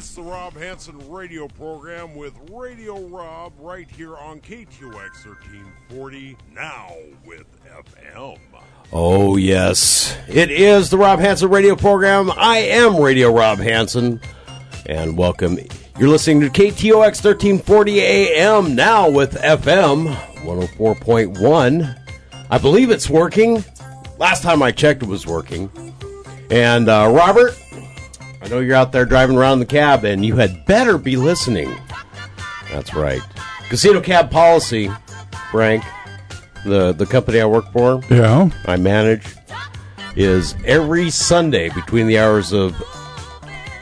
It's the Rob Hanson radio program with Radio Rob right here on KTOX 1340, now with FM. Oh, yes. It is the Rob Hanson radio program. I am Radio Rob Hanson, and welcome. You're listening to KTOX 1340 AM, now with FM 104.1. I believe it's working. Last time I checked, it was working. And uh, Robert, I know you're out there driving around the cab, and you had better be listening. That's right. Casino cab policy, Frank, the the company I work for, Yeah. I manage, is every Sunday between the hours of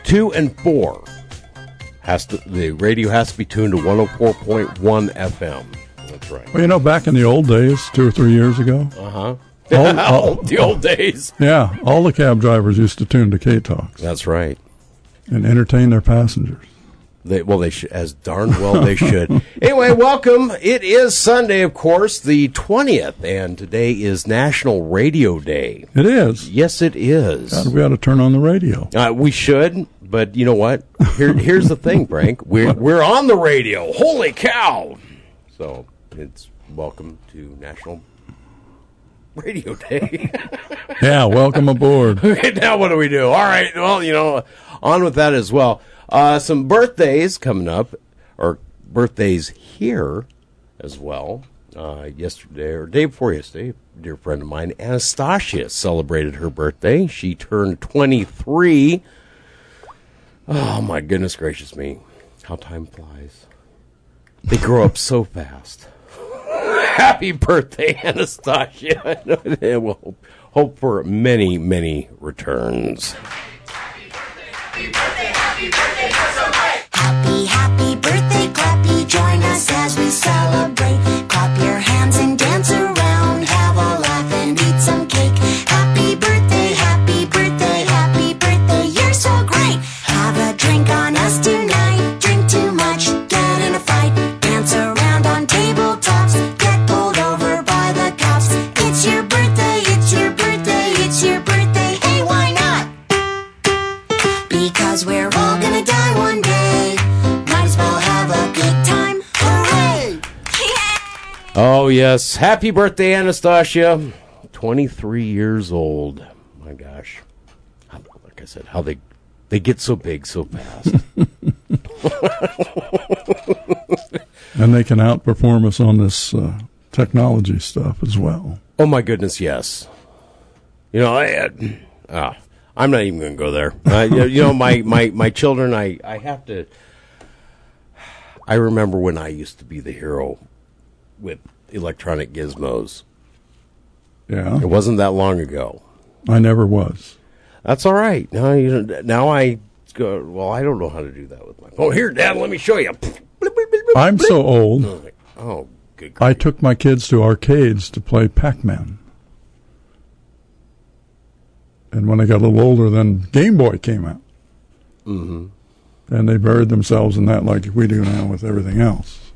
two and four. Has to the radio has to be tuned to 104.1 FM. That's right. Well, you know, back in the old days, two or three years ago, Uh huh. all, all- the old days. yeah, all the cab drivers used to tune to KTOX That's right. and entertain their passengers. They, well, they should, as darn well they should. anyway, welcome. It is Sunday, of course, the twentieth, and today is National Radio Day. It is. Yes, it is. God, we ought to turn on the radio. Uh, we should, but you know what? Here, here's the thing, Frank. We're we're on the radio. Holy cow! So it's welcome to National Radio Day. Yeah, welcome aboard. okay, now what do we do? All right. Well, you know, on with that as well. Uh, some birthdays coming up, or birthdays here as well. Uh, yesterday or day before yesterday, a dear friend of mine, Anastasia, celebrated her birthday. She turned 23. Oh, my goodness gracious me. How time flies. They grow up so fast. Happy birthday, Anastasia. and we'll hope, hope for many, many returns. Happy, happy birthday, Clappy. Join us as we celebrate. Clap your hands and dance Oh, yes. Happy birthday, Anastasia. 23 years old. My gosh. Like I said, how they they get so big so fast. And they can outperform us on this uh, technology stuff as well. oh, my goodness, yes. You know, I, uh, ah, I'm not even going to go there. Uh, you, you know, my, my, my children, I, I have to. I remember when I used to be the hero with electronic gizmos. Yeah, It wasn't that long ago. I never was. That's all right. Now you now I go. Well, I don't know how to do that with my phone. Oh, here, Dad, let me show you. I'm so old. Oh, good. I took my kids to arcades to play Pac-Man. And when they got a little older, then Game Boy came out. Mm-hmm. And they buried themselves in that like we do now with everything else.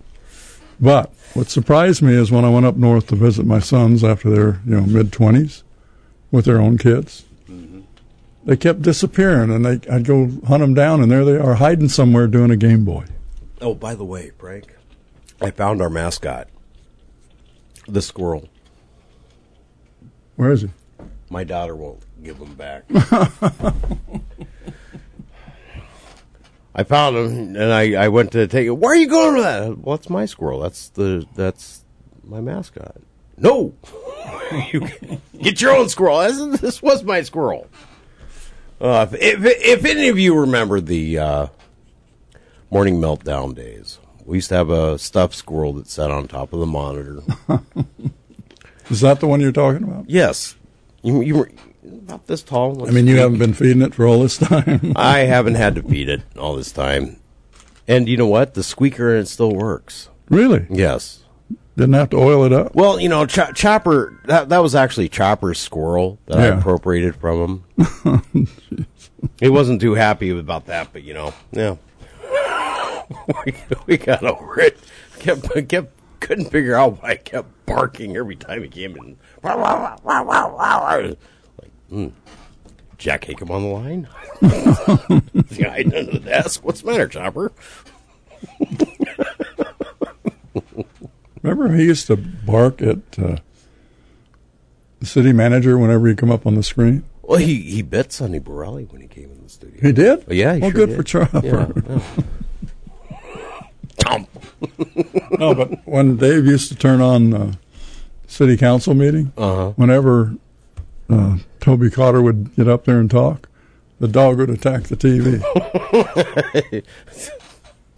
But what surprised me is when I went up north to visit my sons after their you know mid twenties with their own kids, mm-hmm. they kept disappearing, and they I'd go hunt them down, and there they are hiding somewhere doing a Game Boy. Oh, by the way, Frank, I found our mascot, the squirrel. Where is he? My daughter won't give him back. I found him, and I, I went to take it. Where are you going with that? Well, it's my squirrel. That's the that's my mascot. No, you get your own squirrel. This, this was my squirrel. Uh, if, if, if any of you remember the uh, morning meltdown days, we used to have a stuffed squirrel that sat on top of the monitor. Is that the one you're talking about? yes, you, you were about this tall. I mean, you haven't been feeding it for all this time. I haven't had to feed it all this time. And you know what? The squeaker and it still works. really? Yes. Didn't have to oil it up. Well, you know, Ch- Chopper, that, that was actually Chopper's squirrel that I appropriated from him. he wasn't too happy about that, but, you know, yeah. we, we got over it. Kept, kept, couldn't figure out why I kept barking every time he came in. Hmm, Jack Hakem on the line? Is he hiding under the desk? What's the matter, Chopper? Remember, he used to bark at uh, the city manager whenever he come up on the screen. Well, he, he bit Sonny Borrelli when he came in the studio. He did. Oh, yeah, he well, sure good did. for Chopper. Yeah, yeah. No, but when Dave used to turn on uh, city council meeting, Uh-huh. whenever uh, Toby Cotter would get up there and talk, the dog would attack the TV.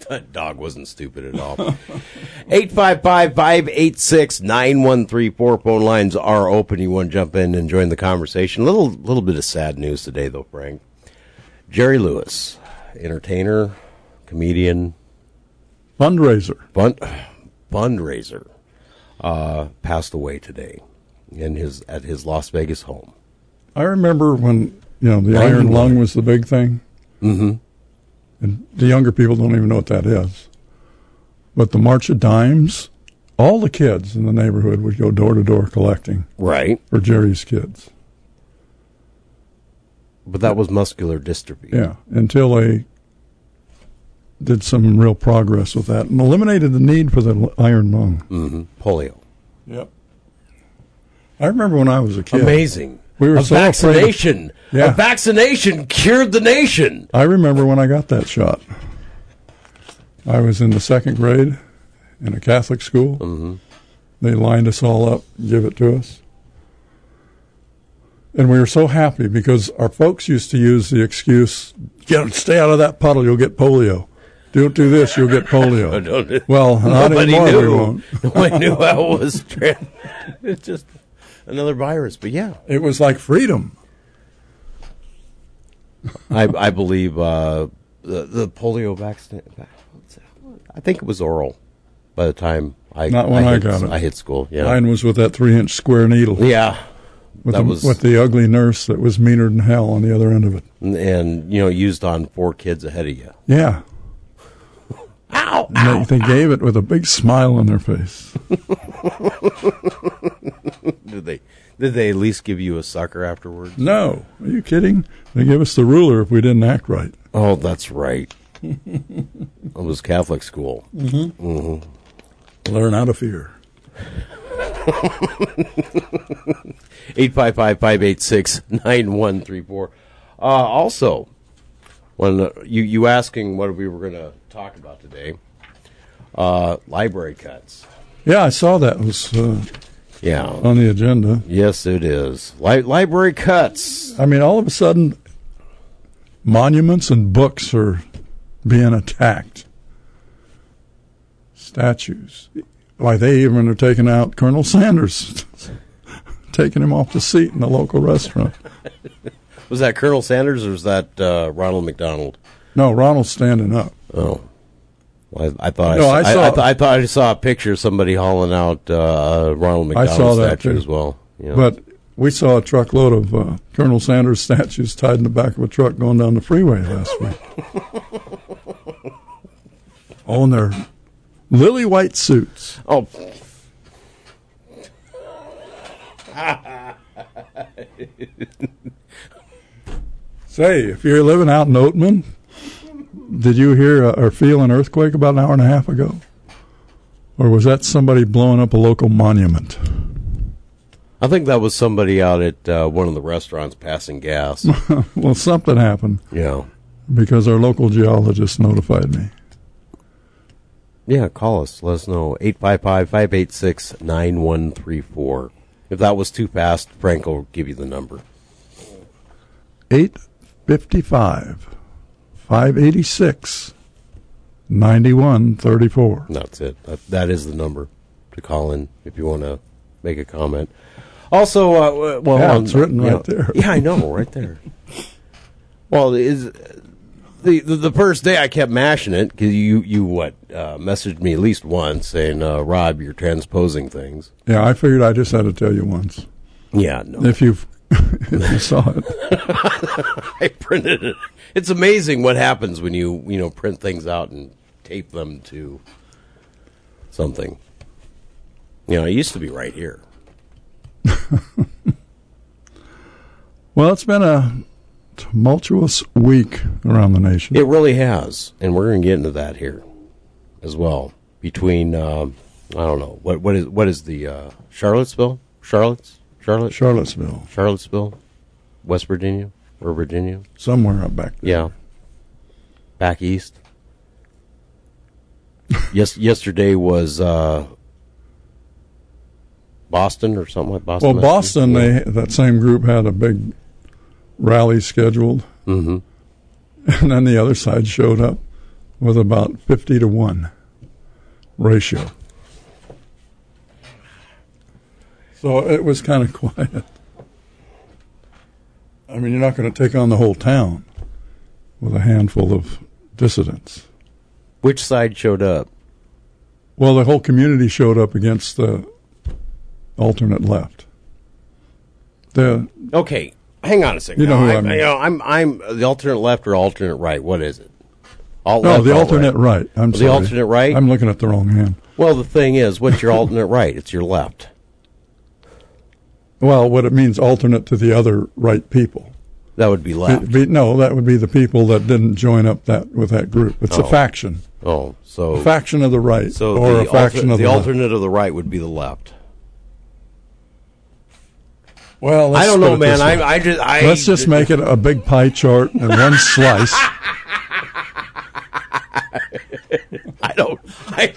That dog wasn't stupid at all. 855-586-9134. Phone lines are open. You want to jump in and join the conversation. A little, little bit of sad news today, though, Frank. Jerry Lewis, entertainer, comedian, Fundraiser. fund, fundraiser, uh, passed away today in his at his Las Vegas home. I remember when you know the iron lung was the big thing. Mm-hmm. And the younger people don't even know what that is. But the March of Dimes, all the kids in the neighborhood would go door to door collecting Right. for Jerry's kids. But that was muscular dystrophy. Yeah, until they did some real progress with that and eliminated the need for the iron lung. hmm Polio. Yep. I remember when I was a kid. Amazing. We were a so afraid of- vaccination. Yeah. A vaccination cured the nation. I remember when I got that shot. I was in the second grade in a Catholic school. Mm-hmm. They lined us all up, give it to us. And we were so happy because our folks used to use the excuse, "Get stay out of that puddle, you'll get polio. Don't do this, you'll get polio." Well, not Nobody anymore, we knew. won't. Nobody knew how it was. Trans- it's just another virus. But yeah, It was like freedom. I, I believe uh, the the polio vaccine. I think it was oral. By the time I Not when I hit, got it. I hit school. Yeah, Mine was with that three-inch square needle yeah. with, that the, was- with the ugly nurse that was meaner than hell on the other end of it. And, and you know, used on four kids ahead of you. Yeah. Ow! And they, they gave it with a big smile on their face. Did they? At least give you a sucker afterwards? No, are you kidding? They gave us the ruler if we didn't act right. Oh, that's right. it was Catholic school. Learn out of fear. 855-586-9134. Uh, also, when uh, you you asking what we were going to talk about today, uh, library cuts. Yeah, I saw that was uh, Yeah. on the agenda. Yes, it is. Li- library cuts. I mean, all of a sudden, monuments and books are being attacked. Statues. Why, they even are taking out Colonel Sanders, taking him off the seat in the local restaurant. Was that Colonel Sanders or was that uh, Ronald McDonald? No, Ronald's standing up. Oh. Well, I, I thought No, I, I saw, I, I, th- I thought I saw a picture of somebody hauling out uh, Ronald I McDonald saw that statue too. as well. Yeah. But we saw a truckload of uh, Colonel Sanders statues tied in the back of a truck going down the freeway last week. All in their lily white suits. oh, Say, if you're living out in Oatman, did you hear or feel an earthquake about an hour and a half ago? Or was that somebody blowing up a local monument? I think that was somebody out at uh, one of the restaurants passing gas. Well, something happened yeah. because our local geologist notified me. Yeah, call us. Let us know. 855 586 9134. If that was too fast, Frank will give you the number. 855 586 9134. And That's it. That, that is the number to call in if you want to make a comment. Also, uh, well, Yeah, it's written right know- there. Yeah, I know, right there. well, is the, the the first day I kept mashing it because you you what uh, messaged me at least once saying, uh, "Rob, you're transposing things." Yeah, I figured I just had to tell you once. Yeah, no, If you've you saw it. I printed it. It's amazing what happens when you you know print things out and tape them to something. You know, it used to be right here. Well, it's been a tumultuous week around the nation. It really has, and we're going to get into that here as well. Between um, I don't know what what is what is the uh, Charlottesville, Charlotte's, Charlotte, Charlottesville, Charlottesville, West Virginia or Virginia? somewhere up back there. Yeah, back east. yes, yesterday was uh, Boston or something like Boston. Well, Boston, Yeah. they that same group had a big rally scheduled, Mhm. and then the other side showed up with about fifty to one ratio. So it was kind of quiet. I mean, you're not going to take on the whole town with a handful of dissidents. Which side showed up? Well, the whole community showed up against the alternate left. The Okay, hang on a second. You know I I'm, mean. you know, I'm I'm the alternate left or alternate right. What is it? Alt no, left, the alternate right. I'm The sorry. alternate right? I'm looking at the wrong hand. Well, the thing is, what's your alternate right? It's your left. Well, what it means alternate to the other right people. That would be left. Be- no, that would be the people that didn't join up that with that group. It's a Oh. faction, Oh, so a faction of the right, so or the, a faction alter- of the the, left. alternate of the right would be the left. Well, let's I don't know, man. I, I just I let's just make it a big pie chart and one slice. I don't I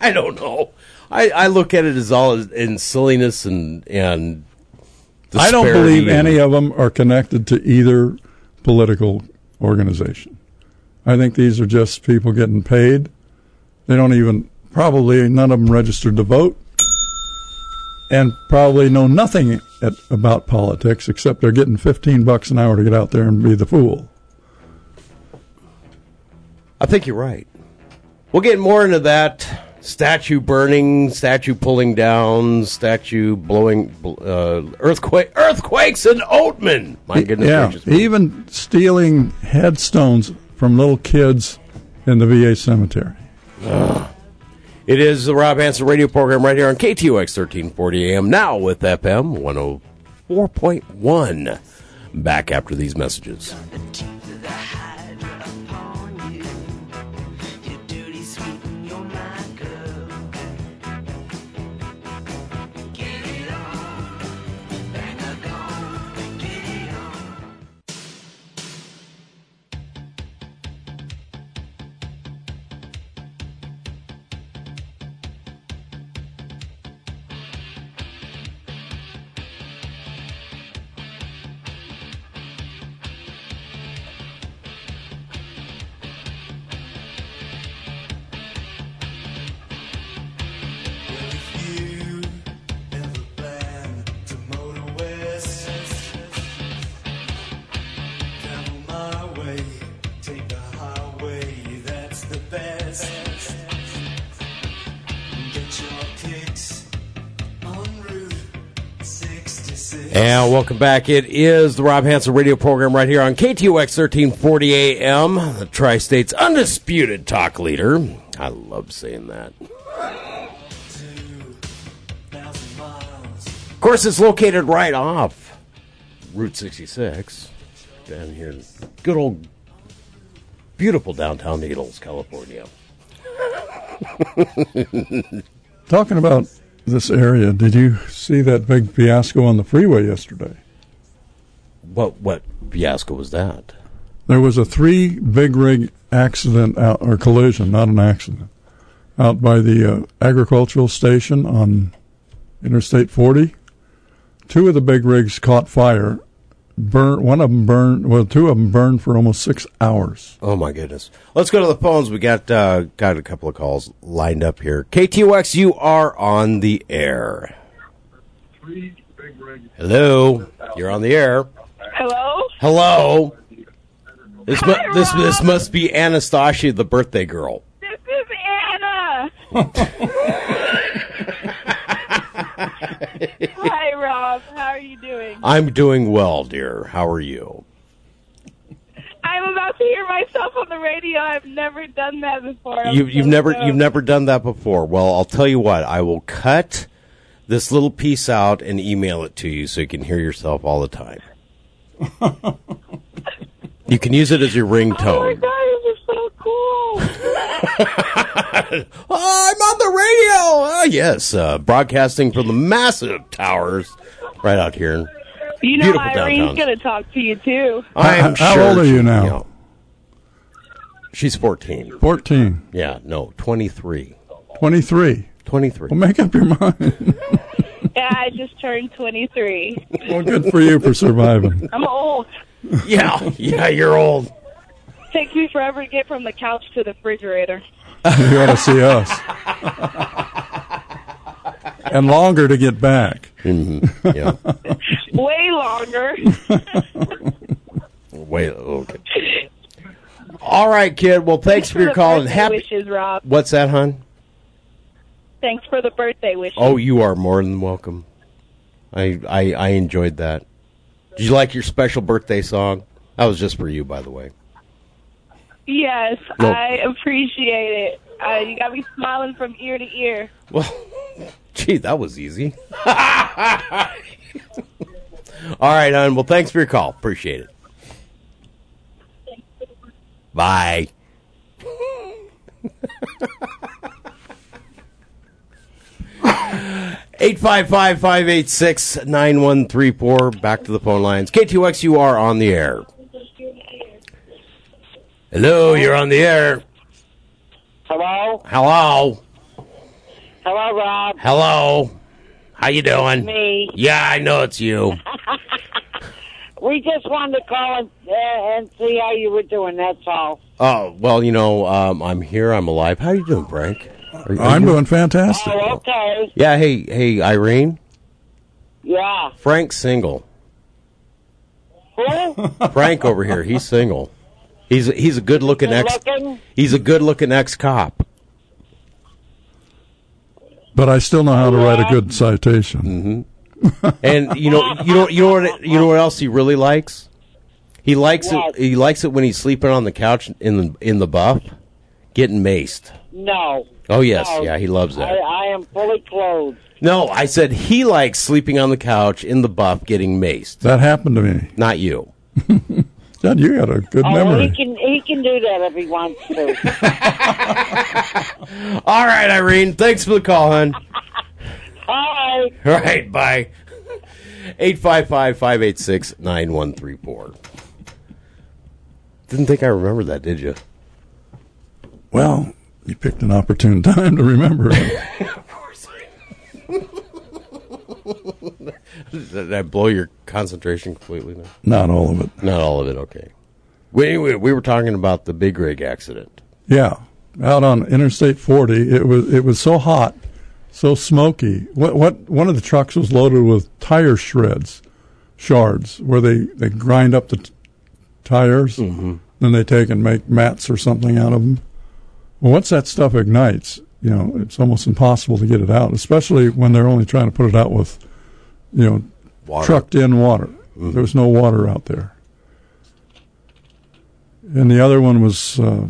I don't know. I, I look at it as all in silliness and and. I don't believe and- any of them are connected to either political organization. I think these are just people getting paid. They don't even probably none of them registered to vote, and probably know nothing at, about politics except they're getting fifteen bucks an hour to get out there and be the fool. I think you're right. We'll get more into that statue burning, statue pulling down, statue blowing, uh, earthquake, earthquakes in Oatman. My goodness yeah, gracious! even stealing headstones from little kids in the VA cemetery. It is the Rob Hanson radio program right here on KTOX 1340 AM now with FM 104.1. Back after these messages. And welcome back. It is the Rob Hanson radio program right here on KTOX 1340 AM, the Tri State's undisputed talk leader. I love saying that. Of course, it's located right off Route 66 down here in good old, beautiful downtown Needles, California. Talking about this area, did you see that big fiasco on the freeway yesterday? What what fiasco was that? There was a three big rig accident out or collision, not an accident, out by the uh, agricultural station on Interstate 40. two of the big rigs caught fire. Burn one of them burned. Well, two of them burned for almost six hours. Oh my goodness. Let's go to the phones. We got uh, got a couple of calls lined up here. KTOX, you are on the air. Hello, you're on the air. Hello? Hello. This mu- this this must be Anastasia, the birthday girl. This is Anna. Hi, Rob. How are you doing? I'm doing well, dear. How are you? I'm about to hear myself on the radio. I've never done that before. I'm You, you've so never you've never done that before. Well, I'll tell you what. I will cut this little piece out and email it to you so you can hear yourself all the time. you can use it as your Oh my ringtone. god, this is so cool. Oh, I'm on the radio. Oh, yes, uh, broadcasting from the massive towers right out here. in- You know, Beautiful Irene's going to talk to you too. I'm how sure old are she- you now? She's 14. 14, Yeah, no, 23. 23. 23. Well, make up your mind. Yeah, I just turned 23. well, good for you for surviving. I'm old. Yeah, yeah, you're old. Takes me forever to get from the couch to the refrigerator. You ought to see us. and longer to get back. Mm-hmm. Yeah. Way longer. Wait, okay. All right, kid. Well, thanks for your call and happy. wishes, Rob. What's that, hon? Thanks for the birthday wishes. Oh, you are more than welcome. I I, I enjoyed that. Did you like your special birthday song? That was just for you, by the way. Yes, No. I appreciate it. Uh, you got me smiling from ear to ear. Well, gee, that was easy. All right, hon. Well, thanks for your call. Appreciate it. Bye. Eight five five five eight six nine one three four. Back to the phone lines. KTOX, you are on the air. Hello, you're on the air. Hello? Hello, Hello, Rob. hello. How you doing? Me. Yeah, I know it's you. We just wanted to call and, uh, and see how you were doing, that's all. Oh well, you know, um, I'm here. I'm alive. How you doing, Frank? Are you- I'm doing fantastic. Oh, okay. Yeah. Hey, hey, Irene. Yeah. Frank's single. Who? Frank over here. He's single. He's he's a good looking ex. He's a good looking ex cop. But I still know how to write a good citation. Mm-hmm. And you know, you know, you know what? You know what else he really likes? He likes What? it. He likes it when he's sleeping on the couch in the in the buff, getting maced. No. Oh yes, No. yeah, he loves that. I, I am fully clothed. No, I said he likes sleeping on the couch in the buff, getting maced. That happened to me. Not you. Dad, you got a good Oh, memory. he can he can do that if he wants to. All right, Irene. Thanks for the call, hon. Hi. All right, bye. 855-586-9134. Didn't think I remembered that, did you? Well, you picked an opportune time to remember it. Did I blow your concentration completely now? Not all of it. Not all of it, okay. We, anyway, we were talking about the big rig accident. Yeah, out on Interstate 40, it was it was so hot, so smoky. What what one of the trucks was loaded with tire shreds, shards, where they they grind up the t- tires, mm-hmm. then they take and make mats or something out of them. Well, once that stuff ignites, you know, it's almost impossible to get it out, especially when they're only trying to put it out with, you know, Water. trucked in water. There was no water out there. And the other one was uh,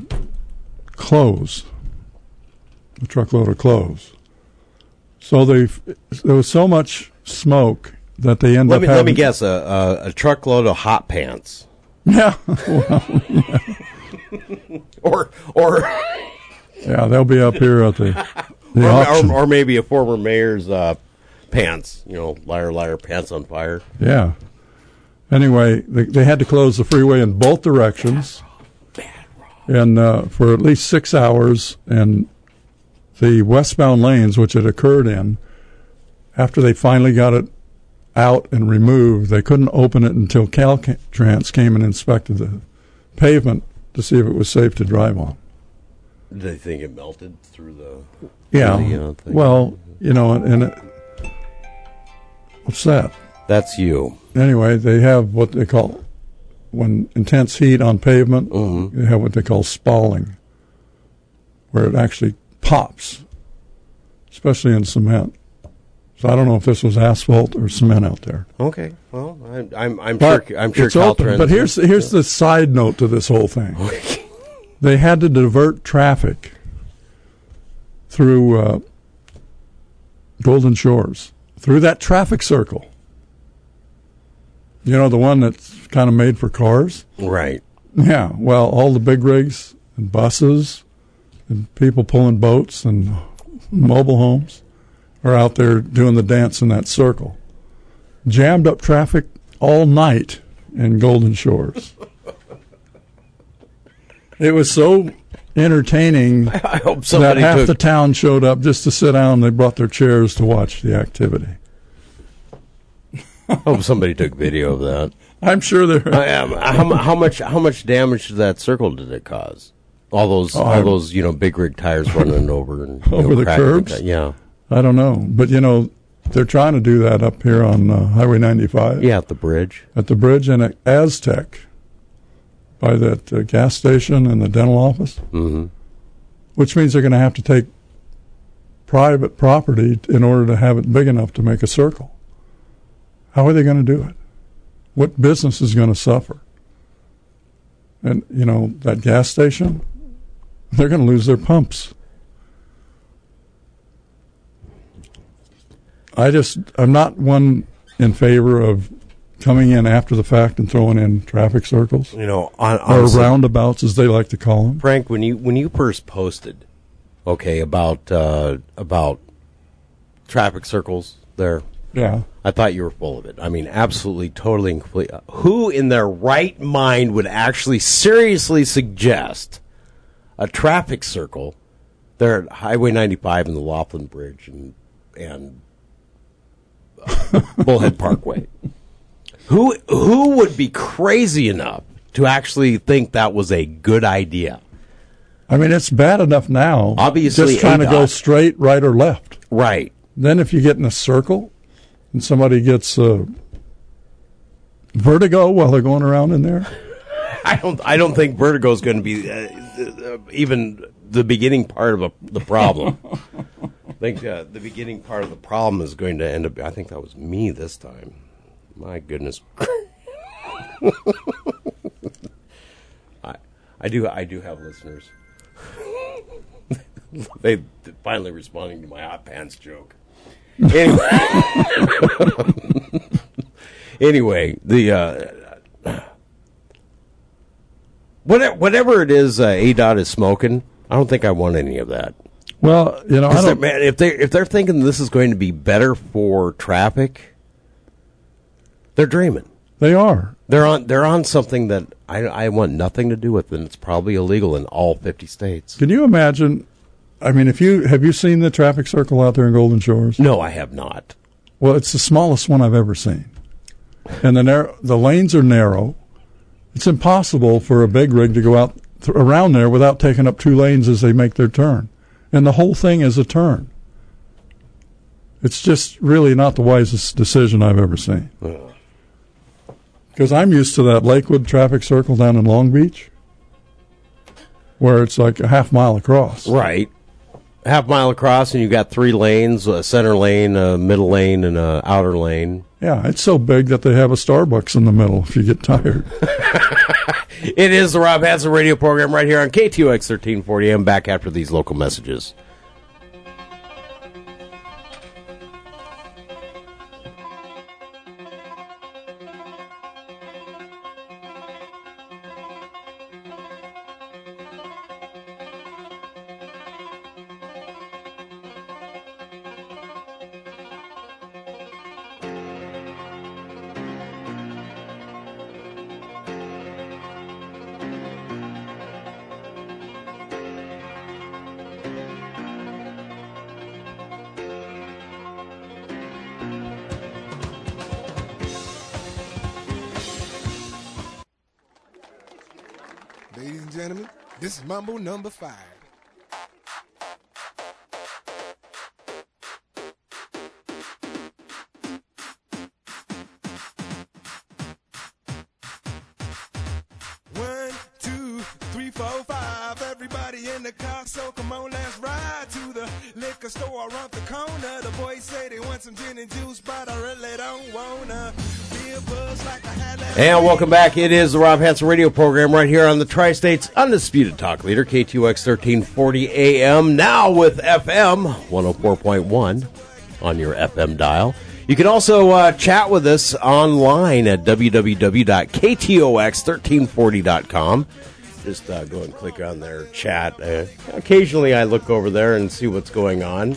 clothes, a truckload of clothes. So they there was so much smoke that they ended Let up me having. let me guess a, a a truckload of hot pants, Yeah, or or yeah, they'll be up here at the the or, or, or maybe a former mayor's uh, pants. You know, liar liar pants on fire. Yeah. Anyway, they, they had to close the freeway in both directions, and uh, for at least six hours. And the westbound lanes, which it occurred in, after they finally got it out and removed. They couldn't open it until Caltrans came and inspected the pavement to see if it was safe to drive on. Did they think it melted through the? Yeah. the, uh, thing? well, you know, and, and it, what's that? that's you. Anyway, they have what they call when intense heat on pavement. Mm-hmm. They have what they call spalling, where it actually pops, especially in cement. So I don't know if this was asphalt or cement out there. Okay. Well, I'm I'm, I'm But sure I'm sure it's open. But here's here's the side note to this whole thing. they had to divert traffic through uh, Golden Shores through that traffic circle. You know the one that's kind of made for cars. right. Yeah. Well, all the big rigs and buses and people pulling boats and mobile homes are out there doing the dance in that circle. Jammed up traffic all night in Golden Shores. it was so entertaining I hope that half took. the town showed up just to sit down. They brought their chairs to watch the activity. I hope somebody took video of that. I'm sure there. I am. How, how much? How much damage to that circle did it cause? All those, Oh, all I'm- those, you know, big rig tires running over and Over know, the curbs? Yeah, I don't know, but you know, they're trying to do that up here on uh, Highway 95. yeah, at the bridge. at the bridge and at Aztec by that uh, gas station and the dental office, hmm which means they're going to have to take private property in order to have it big enough to make a circle. How are they going to do it? What business is going to suffer? And, you know, that gas station, they're going to lose their pumps. I just, I'm not one in favor of coming in after the fact and throwing in traffic circles You know, on, or roundabouts, as they like to call them. Frank, when you when you first posted, okay, about uh, about traffic circles there, Yeah. I thought you were full of it. I mean, absolutely, totally, and complete. Who in their right mind would actually seriously suggest a traffic circle there at Highway 95 and the Laughlin Bridge and and uh, Bullhead Parkway? Who who would be crazy enough to actually think that was a good idea? I mean, it's bad enough now. Obviously, just trying to go straight, right or left. Right. Then, if you get in a circle and somebody gets uh, vertigo while they're going around in there, I don't. I don't think vertigo is going to be uh, uh, even the beginning part of a, the problem. I think uh, the beginning part of the problem is going to end up. I think that was me this time. My goodness. I I do I do have listeners. they finally responding to my hot pants joke. Anyway, anyway, the. Uh, Whatever, whatever it is, uh, dot is smoking. I don't think I want any of that. well, you know, I 'Cause they're- don't. man, if they if they're thinking this is going to be better for traffic, they're dreaming. They are. They're on they're on something that I, I want nothing to do with, and it's probably illegal in all fifty states. Can you imagine? I mean, if you have you seen the traffic circle out there in Golden Shores? No, I have not. Well, it's the smallest one I've ever seen, and the narrow, the lanes are narrow. It's impossible for a big rig to go out th- around there without taking up two lanes as they make their turn, and the whole thing is a turn. It's just really not the wisest decision I've ever seen. Because I'm used to that Lakewood traffic circle down in Long Beach, where it's like a half mile across. Right, half mile across, and you've got three lanes: a center lane, a middle lane, and a outer lane. Yeah, it's so big that they have a Starbucks in the middle if you get tired. It is the Rob Hanson radio program right here on KTOX 1340. I'm back after these local messages. Gentlemen, this is Mambo number five. And welcome back. It is the Rob Hanson radio program right here on the Tri States Undisputed Talk Leader, KTOX 1340 AM, now with FM 104.1 on your FM dial. You can also uh, chat with us online at www.ktox1340.com. Just uh, go and click on their chat. Uh, occasionally I look over there and see what's going on.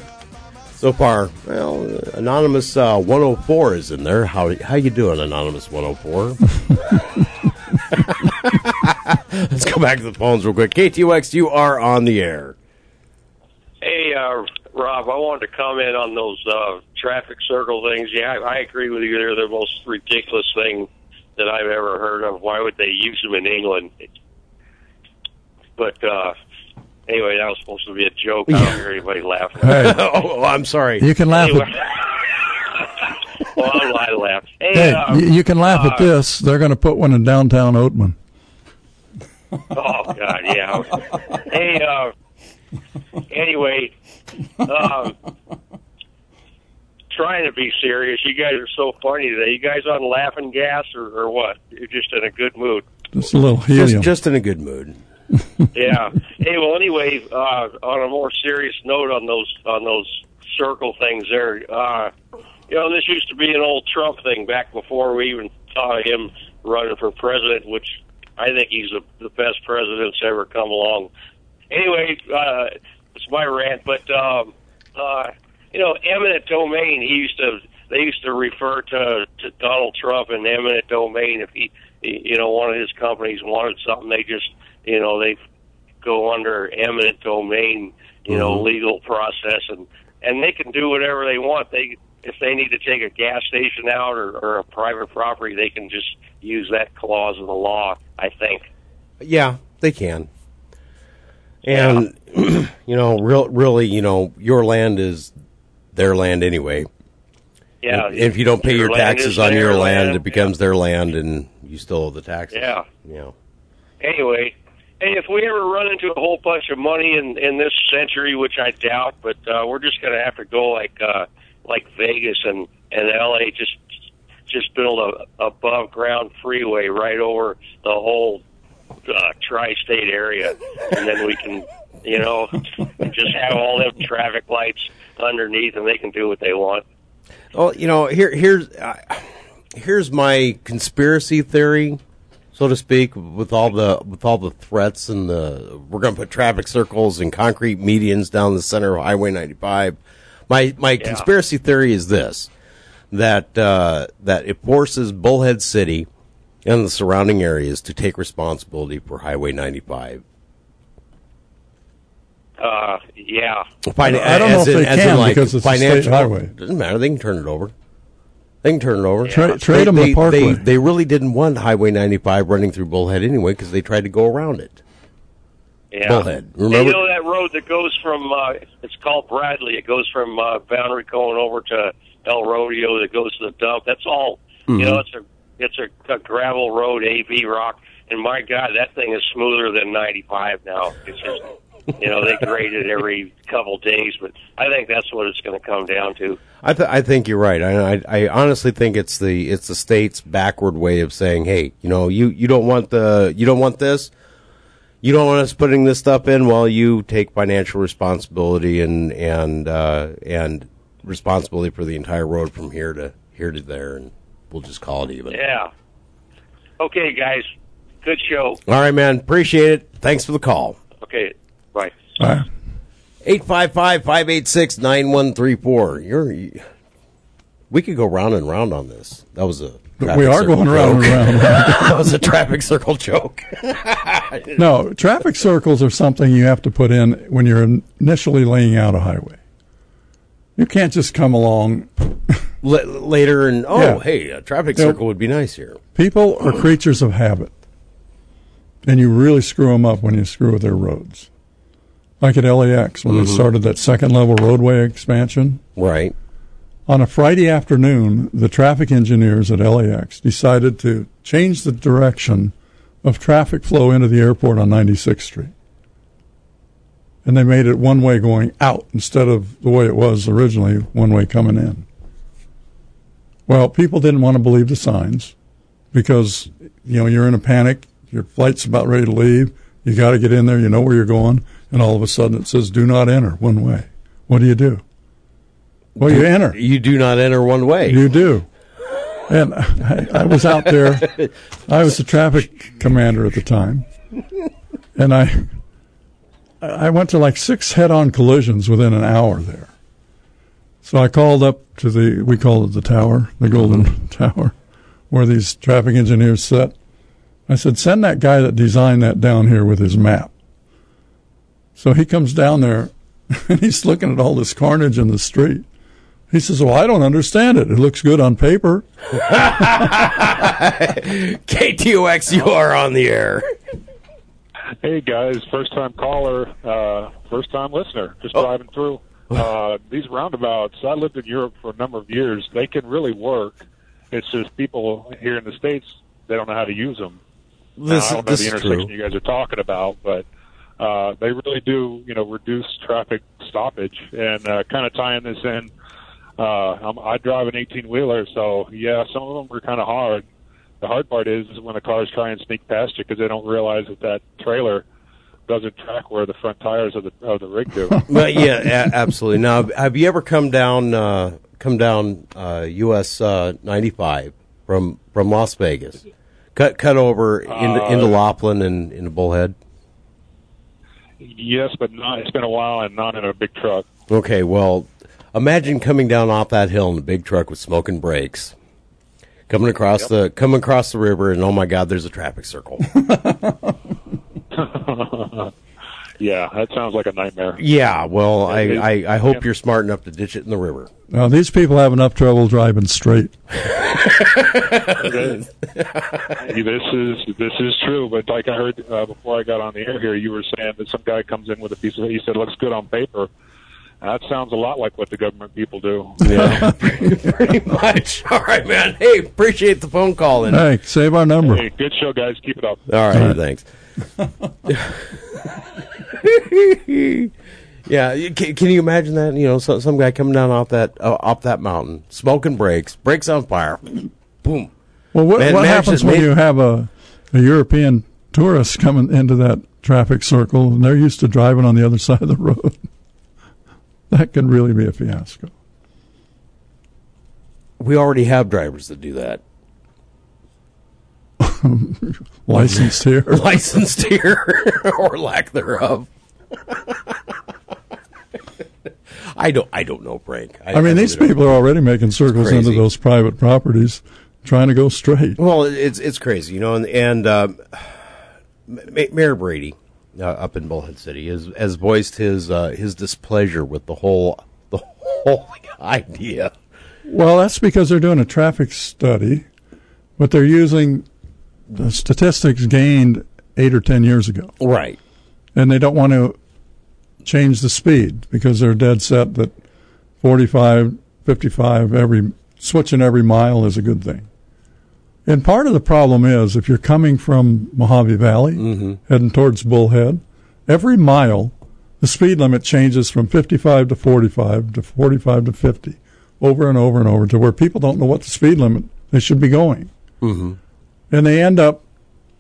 So far, well, anonymous uh, 104 is in there. How how you doing, anonymous 104? Let's go back to the phones real quick. KTOX, you are on the air. Hey, uh, Rob, I wanted to comment on those uh, traffic circle things. Yeah, I, I agree with you. They're the most ridiculous thing that I've ever heard of. Why would they use them in England? But uh, anyway, that was supposed to be a joke. I don't hear anybody laughing. Hey. oh, I'm sorry. You can laugh Anyway. at well, I, I laughed. Hey, hey, uh, you, you can laugh uh, at this. They're going to put one in downtown Oatman. Oh God, yeah. hey, uh, anyway, um, trying to be serious. You guys are so funny today. You guys on laughing gas or, or what? You're just in a good mood. Just a little Just, helium. just in a good mood. Yeah. hey, well, anyway, uh, on a more serious note on those on those circle things there, uh, you know, this used to be an old Trump thing back before we even of him running for president, which I think he's the, the best president that's ever come along. Anyway, uh, it's my rant, but um, uh, you know, eminent domain. He used to they used to refer to to Donald Trump in eminent domain if he, you know, one of his companies wanted something, they just, you know, they go under eminent domain, you know, Mhm. legal process, and and they can do whatever they want. They if they need to take a gas station out or, or a private property, they can just use that clause of the law. I think. Yeah, they can. And you know, real, really, you know, your land is their land anyway. Yeah. And if you don't pay your, land taxes on your their land, it becomes their land, and you still owe the taxes. Yeah. You know. anyway, hey, if we ever run into a whole bunch of money in in this century, which I doubt, but uh, we're just going to have to go like uh, like Vegas and and L.A. just just build a above ground freeway right over the whole uh, tri-state area, and then we can, you know, just have all them traffic lights underneath, and they can do what they want. Well, you know, here here's uh, here's my conspiracy theory, so to speak, with all the with all the threats and the we're going to put traffic circles and concrete medians down the center of Highway 95. My my conspiracy theory is this that uh, that it forces Bullhead City and the surrounding areas to take responsibility for Highway 95. Uh, yeah. Fin- I don't know as if in- they as in, can like, because it's a state highway. Doesn't matter. They can turn it over. They can turn it over. Tra- trade They- 'em the they, parkway. They, they really didn't want Highway 95 running through Bullhead anyway because they tried to go around it. Yeah. Bullhead. Remember? you know that road that goes from uh it's called Bradley. It goes from uh Boundary Cone over to El Rodeo that goes to the dump. That's all you Mhm. know, it's a it's a, a gravel road, A V rock, and my God, that thing is smoother than ninety five now. It's just you know, they grade it every couple days, but I think that's what it's gonna come down to. I, th- I think you're right. I, I, I honestly think it's the it's the state's backward way of saying, hey, you know, you, you don't want the you don't want this, you don't want us putting this stuff in. Well, you take financial responsibility and and uh, and responsibility for the entire road from here to here to there, and we'll just call it even. Yeah. Okay, guys. Good show. All right, man. Appreciate it. Thanks for the call. Okay. Bye. 855-586-9134. You're you- we could go round and round on this. That was a We are going round and round. that was a traffic circle joke. No, traffic circles are something you have to put in when you're initially laying out a highway. You can't just come along. L- later and oh, Yeah. hey, a traffic Yeah. circle would be nice here. People are creatures of habit. and you really screw them up when you screw with their roads. Like at LAX when Mhm. they started that second level roadway expansion. Right. On a Friday afternoon, the traffic engineers at LAX decided to change the direction of traffic flow into the airport on 96th Street. And they made it one way going out instead of the way it was originally, one way coming in. Well, people didn't want to believe the signs because, you know, you're in a panic, your flight's about ready to leave, you got to get in there, you know where you're going, and all of a sudden it says, do not enter one way. What do you do? Well, you enter. You do not enter one way. You do. And I, I was out there. I was the traffic commander at the time, and I I went to like six head-on collisions within an hour there. So I called up to the we call it the tower, the Golden mm-hmm. Tower, where these traffic engineers sit. I said, send that guy that designed that down here with his map. So he comes down there, and he's looking at all this carnage in the street. He says, "Well, I don't understand it. It looks good on paper." KTOX, you are on the air. Hey guys, first time caller, uh, first time listener, just Oh. driving through. Uh, these roundabouts, I lived in Europe for a number of years. They can really work. It's just people here in the States, they don't know how to use them. Now, I don't know this the intersection true. you guys are talking about, but uh, they really do, you know, reduce traffic stoppage. And uh, kind of tying this in, uh, I'm, I drive an 18 wheeler, so yeah, some of them are kind of hard. The hard part is, is when the cars try and sneak past you because they don't realize that that trailer doesn't track where the front tires of the of the rig do. But yeah, a- absolutely. Now, have you ever come down uh, come down uh, US uh, 95 from from Las Vegas? Cut cut over into, Uh, into Laughlin and into Bullhead. Yes, but not. It's been a while and not in a big truck. Okay, well, imagine coming down off that hill in a big truck with smoking brakes, coming across the coming across the river, and oh my God, there's a traffic circle. yeah, that sounds like a nightmare. yeah, well, I, I, I hope yeah. you're smart enough to ditch it in the river. Now these people have enough trouble driving straight. This is this is true, but like I heard uh, before I got on the air here, you were saying that some guy comes in with a piece of. He said looks good on paper. That sounds a lot like what the government people do. Yeah, pretty much. All right, man. Hey, appreciate the phone call. And Hey, save our number. Hey, good show, guys. Keep it up. all right, All right. thanks. yeah, can, can you imagine that? You know, so, some guy coming down off that uh, off that mountain, smoking brakes, brakes on fire, boom. Well, what, Man- what happens when make- you have a, a European tourist coming into that traffic circle and they're used to driving on the other side of the road? that can really be a fiasco. We already have drivers that do that. Licensed here. licensed here or lack thereof. I don't. I don't know, Frank. I, mean, these really don't. people are already making circles into those private properties, trying to go straight. Well, it's it's crazy, you know, and and Ma- Mayor Brady uh, up in Bullhead City has has voiced his uh, his displeasure with the whole the whole idea. Well, that's because they're doing a traffic study, but they're using the statistics gained eight or ten years ago. Right. And they don't want to change the speed because they're dead set that 45, 55, every, switching every mile is a good thing. And part of the problem is if you're coming from Mohave Valley, heading towards Bullhead, every mile the speed limit changes from 55 to 45 to 45 to 50 over and over and over to where people don't know what the speed limit they should be going. Mm-hmm. And they end up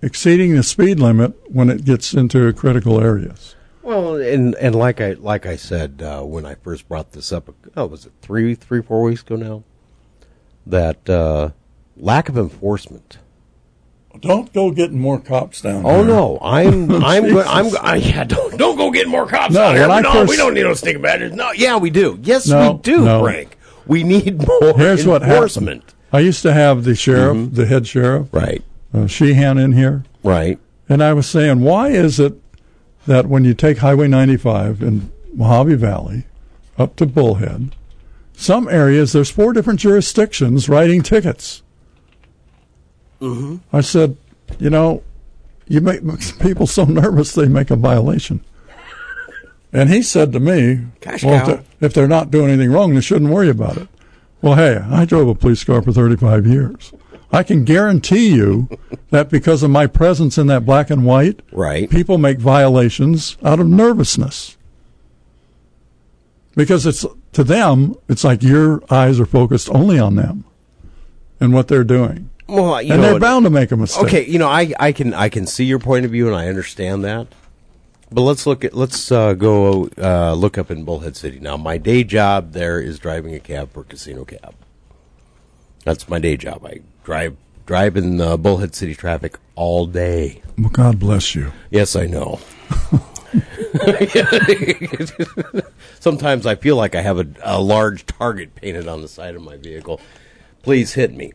exceeding the speed limit when it gets into critical areas. Well, and and like I like I said uh, when I first brought this up, oh, was it three three four weeks ago now? That uh, lack of enforcement. Don't go getting more cops down here. Oh there. no, I'm I'm go- I'm. I, yeah. Don't don't go get more cops No, here. We don't, first- we don't need no stinking badgers. No, yeah, we do. Yes, No, we do, no. Frank. We need more Here's what enforcement. happened. I used to have the sheriff, the head sheriff, Right, uh, Sheahan in here, right. and I was saying, why is it that when you take Highway 95 in Mohave Valley up to Bullhead, some areas there's four different jurisdictions writing tickets. Mm-hmm. I said, you know, you make people so nervous they make a violation. And he said to me, well, if they're, if they're not doing anything wrong, they shouldn't worry about it. Well, hey, I drove a police car for 35 years. I can guarantee you that because of my presence in that black and white, Right. people make violations out of nervousness. Because it's to them, it's like your eyes are focused only on them and what they're doing. Well, you and they're bound to make a mistake. Okay, you know, I, I can I can see your point of view and I understand that. But let's look at let's uh, go uh, look up in Bullhead City now. My day job there is driving a cab for Casino Cab. That's my day job. I drive drive in uh, Bullhead City traffic all day. Well, God bless you. Yes, I know. Sometimes I feel like I have a, a large target painted on the side of my vehicle. Please hit me.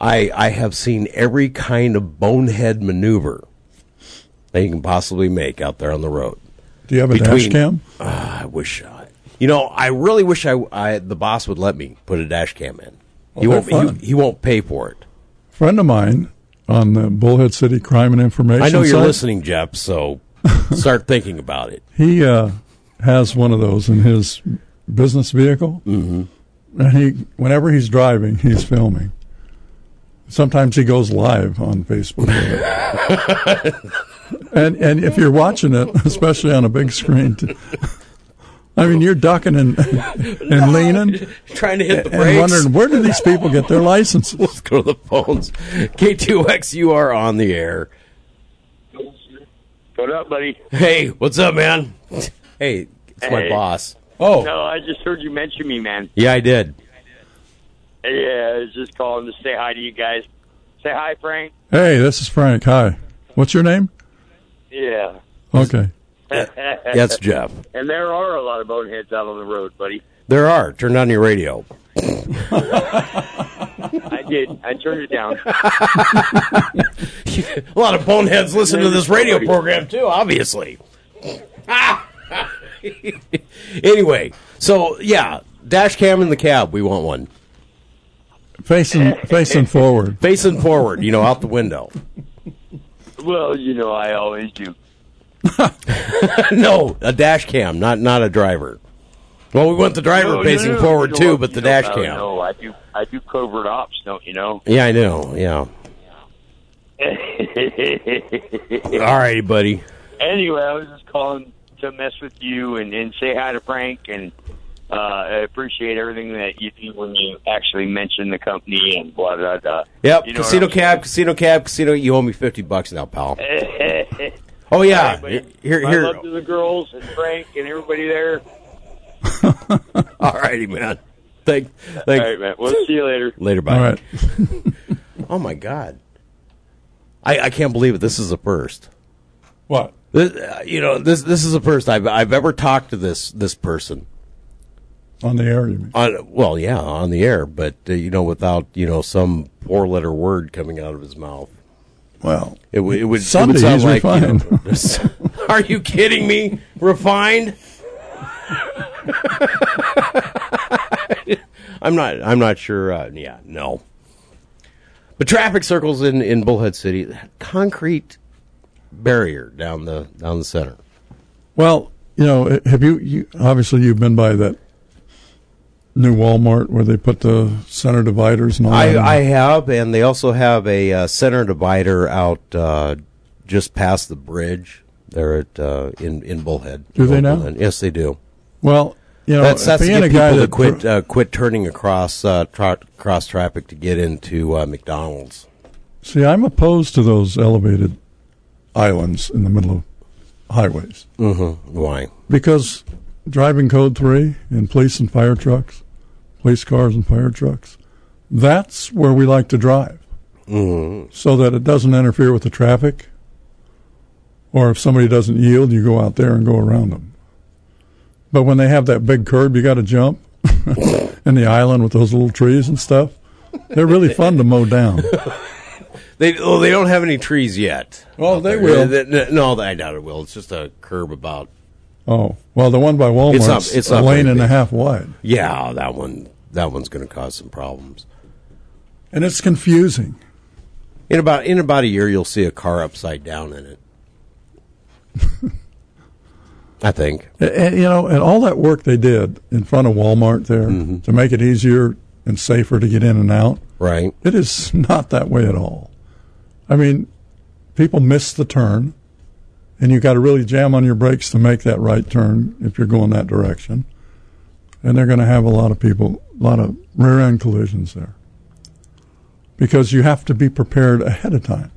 I I have seen every kind of bonehead maneuver that you can possibly make out there on the road. Do you have a dash cam? Ah, I wish I. You know, I really wish I, I the boss would let me put a dash cam in. he won't. He, he won't pay for it. friend of mine on the Bullhead City Crime and Information. I know you're site, listening, Jeff. So start thinking about it. He uh, has one of those in his business vehicle, mm-hmm. and he whenever he's driving, he's filming. Sometimes he goes live on Facebook. with it. and and if you're watching it, especially on a big screen, t- I mean, you're ducking and and leaning, Trying to hit the brakes, and brakes. wondering where do these people get their licenses? Let's go to the phones. KTOX, you are on the air. What up, buddy? Hey, what's up, man? Hey, it's my boss. Oh, No, I just heard you mention me, man. Yeah, I did. Yeah, I was just calling to say hi to you guys. Say hi, Frank. hey, this is Frank. Hi, what's your name? Yeah. Okay. That's Jeff. And there are a lot of boneheads out on the road, buddy. There are. Turn on your radio. I did. I turned it down. A lot of boneheads listen to this radio program too, obviously. anyway, so yeah, dash cam in the cab. We want one Facing facing forward. facing forward. You know, out the window. Well, you know, I always do. no, a dash cam, not not a driver. Well, we want the driver No, facing no, no, forward too, but the dash cam. No, I do. I do covert ops, don't you know? Yeah, I know. Yeah. All right, buddy. Anyway, I was just calling to mess with you and, and say hi to Frank, and uh, I appreciate everything that you do when you actually mention the company and blah blah blah. Yep. You know casino what cab, casino cab, casino. You owe me fifty bucks now, pal. Oh yeah. All right, Here, My here. love to the girls and Frank and everybody there. All righty, man. Thank, thank. All right, man. We'll see you later. Later, bye. All right. Oh my god. I, I can't believe it. This is a first. What? This, uh, you know, this this is the first I've I've ever talked to this this person On the air, you mean? on. Well, yeah, on the air, but uh, you know, without you know some four letter word coming out of his mouth. Well, It, would- it would Sunday, it would sound like. you know, are you kidding me? Refined? I'm not. I'm not sure. Uh, yeah, no. But traffic circles in in Bullhead City, concrete barrier down the down the center. Well, you know, have you, you obviously you've been by that new Walmart where they put the center dividers and all that. I, I have, and they also have a uh, center divider out uh, just past the bridge there at uh, in in Bullhead. Do they now? Yes, they do. well, you know, that's that's to being get a guy people to that quit uh, quit turning across uh, tra- cross traffic to get into uh, McDonald's. see, I'm opposed to those elevated islands in the middle of highways Mm-hmm. Why? because driving code three and police and fire trucks, police cars and fire trucks, that's where we like to drive. Mm-hmm. so that it doesn't interfere with the traffic. Or if somebody doesn't yield, you go out there and go around them. But when they have that big curb, you got to jump, and the island with those little trees and stuff, they're really fun to mow down. They oh, they don't have any trees yet. Well, they there. will. They- they- no, I doubt it will. It's just a curb about. Oh, well, the one by Walmart It's not- it's a lane and a half wide, Yeah, that one. That one's going to cause some problems. and it's confusing. In about in about a year, you'll see a car upside down in it. I think. And, you know, and all that work they did in front of Walmart there Mm-hmm. to make it easier and safer to get in and out. Right. It is not that way at all. I mean, people miss the turn, and you got to really jam on your brakes to make that right turn if you're going that direction. And they're going to have a lot of people, a lot of rear end collisions there. Because you have to be prepared ahead of time.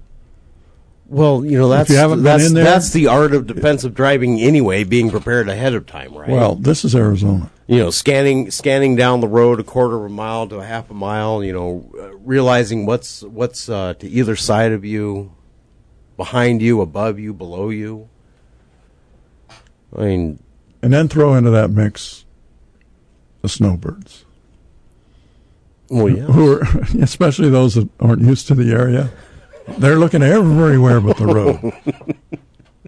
Well, you know that's you that's, there- that's the art of defensive driving anyway. Being prepared ahead of time, right? Well, this is Arizona. you know, scanning scanning down the road a quarter of a mile to a half a mile. You know, realizing what's what's uh, to either side of you, behind you, above you, below you. I mean, And then throw into that mix the snowbirds. well, yeah. Who are, especially those that aren't used to the area, they're looking everywhere but the road.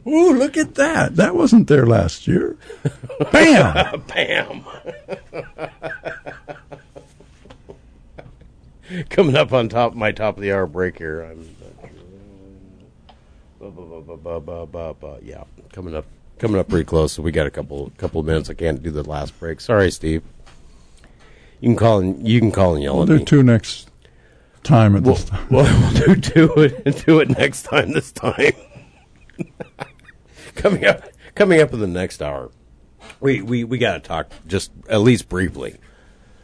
Ooh, look at that. That wasn't there last year. Bam! Bam. Coming up on top my top of the hour break here. I'm uh, bu- yeah, coming up coming up pretty close. So we got a couple couple of minutes. I can't do the last break. Sorry, Steve. You can call and you can call and yell We'll at do me. two next time at We'll, this time. we'll, we'll do two it do it next time. This time coming up coming up in the next hour. We we we got to talk just at least briefly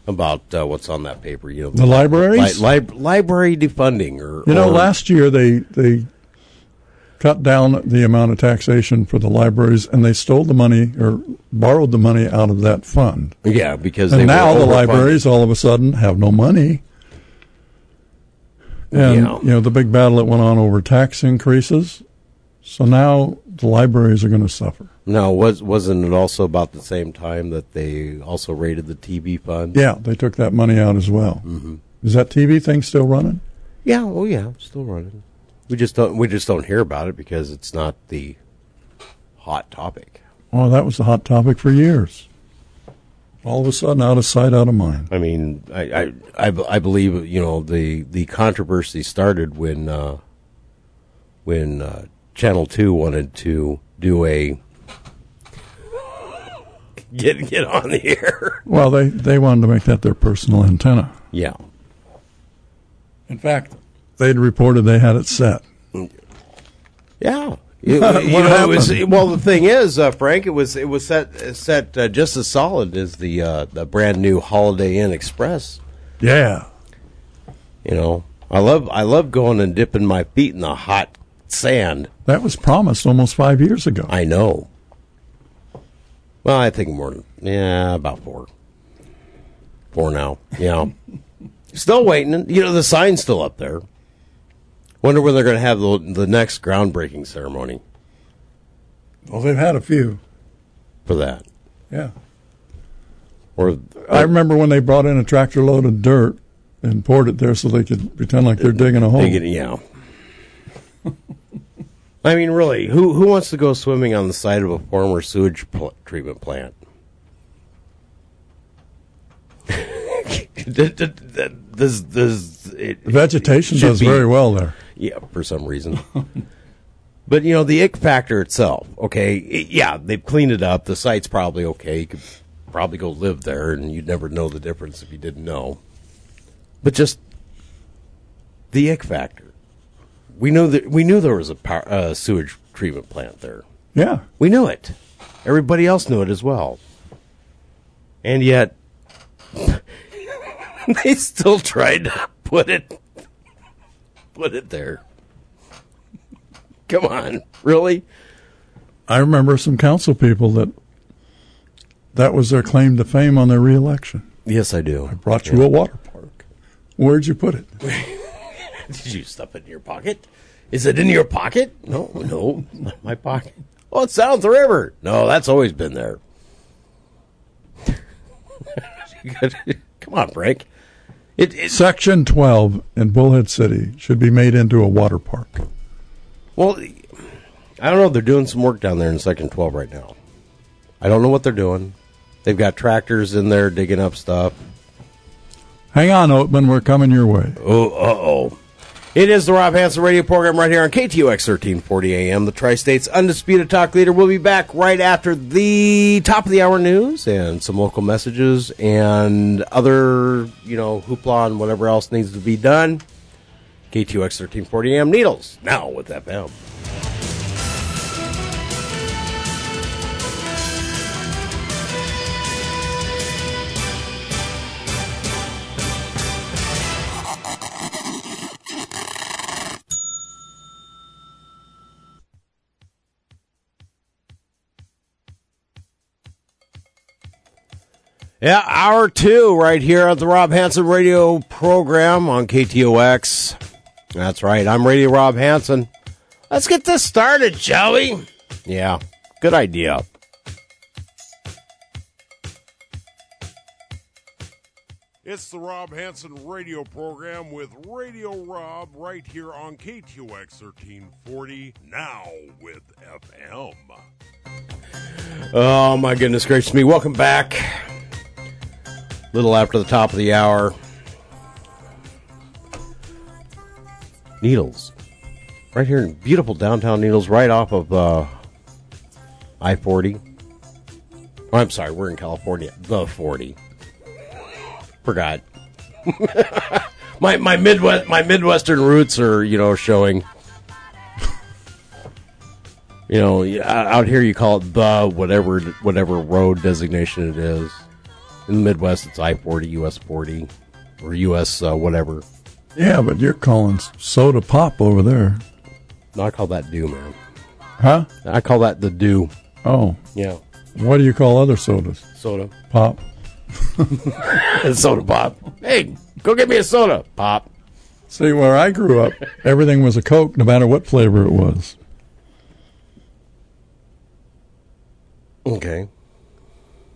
about uh, what's on that paper. You know, The libraries? li- li- library defunding, or You know, or- last year they they cut down the amount of taxation for the libraries, and they stole the money or borrowed the money out of that fund. yeah, because and they now the libraries all of a sudden have no money. And Yeah. you know the big battle that went on over tax increases. So now the libraries are going to suffer. No, was wasn't it also about the same time that they also raided the TV fund? Yeah, they took that money out as well. Mm-hmm. Is that TV thing still running? Yeah, oh yeah, still running. We just don't we just don't hear about it because it's not the hot topic. Oh, that was the hot topic for years. All of a sudden, out of sight, out of mind. I mean, I I, I, I believe you know the the controversy started when uh, when uh, Channel Two wanted to do a get get on the air. Well, they they wanted to make that their personal antenna. Yeah, In fact, they'd reported they had it set. yeah. It- What you know, it was, happened? well, the thing is, uh, Frank, it was it was set set uh, just as solid as the uh, the brand new Holiday Inn Express. Yeah. You know, I love I love going and dipping my feet in the hot sand. That was promised almost five years ago. I know. Well, I think more. than- Yeah, about four. Four now. Yeah. still waiting. You know, the sign's still up there. Wonder when they're going to have the, the next groundbreaking ceremony Well, they've had a few. for that. Yeah. Or I remember when they brought in a tractor load of dirt and poured it there so they could pretend like they're digging a hole. Get- yeah. I mean, really, who who wants to go swimming on the side of a former sewage pl- treatment plant? does does it, Vegetation does be- very well there. Yeah, for some reason. but you know, the ick factor itself. Okay, it- yeah, they've cleaned it up. The site's probably okay. You could probably go live there, and you'd never know the difference if you didn't know. But just the ick factor. We knew that we knew there was a power, uh, sewage treatment plant there. Yeah. We knew it. Everybody else knew it as well. And yet, they still tried to put it put it there. Come on, really? I remember some council people that that was their claim to fame on their reelection. Yes, I do. I brought you a water park. Where'd you put it? Did you stuff it in your pocket? Is it in your pocket? No, no, not my pocket. Oh, it's down the river. No, that's always been there. Come on, Frank. It, it, Section 12 in Bullhead City should be made into a water park. Well, I don't know. They're doing some work down there in Section 12 right now. I don't know what they're doing. They've got tractors in there digging up stuff. Hang on, Oatman, we're coming your way. Oh, uh oh. It is the Rob Hanson radio program right here on KTOX 1340 AM, the Tri State's undisputed talk leader. We'll be back right after the top of the hour news and some local messages and other, you know, hoopla and whatever else needs to be done. KTOX 1340 AM Needles, now with FM. Yeah, hour two right here at the Rob Hanson radio program on KTOX. That's right. I'm Radio Rob Hanson. Let's get this started, shall we? Yeah, good idea. It's the Rob Hanson radio program with Radio Rob right here on KTOX 1340, now with FM. Oh my goodness gracious me! Welcome back. Little after the top of the hour. Needles, right here in beautiful downtown Needles, right off of uh, I forty. Oh, I'm sorry, we're in California. The forty. Forgot. my my Midwest my Midwestern roots are you know showing. You know, out here you call it the whatever whatever road designation it is. In the Midwest, it's I forty, US forty, or US uh, whatever. Yeah, but you're calling soda pop over there. No, I call that dew, man. Huh? I call that the dew. Oh. Yeah. What do you call other sodas? Soda. Pop. soda pop. Hey, go get me a soda. Pop. See, where I grew up, everything was a Coke, no matter what flavor it was. Okay.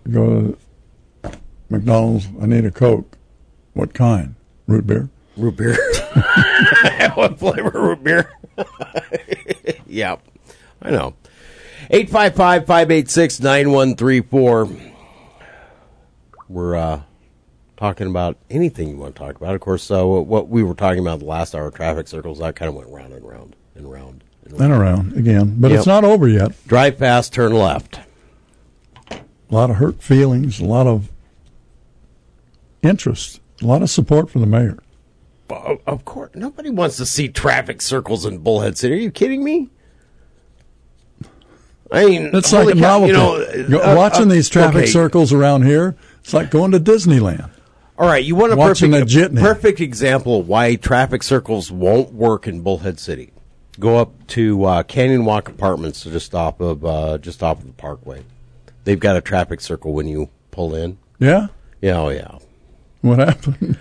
You go to McDonald's, I need a Coke. What kind? Root beer? Root beer. what flavor root beer? yeah, I know. 855 586 9134. We're uh, talking about anything you want to talk about. Of course, uh, what we were talking about the last hour, traffic circles, that kind of went round and round and round. And around again. But Yep. it's not over yet. Drive fast, turn left. A lot of hurt feelings, a lot of interest, a lot of support for the mayor. Of course, nobody wants to see traffic circles in Bullhead City. Are you kidding me? I mean, It's like a novelty. You know, uh, watching uh, these traffic okay. circles around here, it's like going to Disneyland. All right, you want a Watching perfect, a perfect example of why traffic circles won't work in Bullhead City. Go up to uh, Canyon Walk Apartments, just off of uh, just off of the Parkway. They've got a traffic circle when you pull in. Yeah? Yeah, oh yeah, What happened?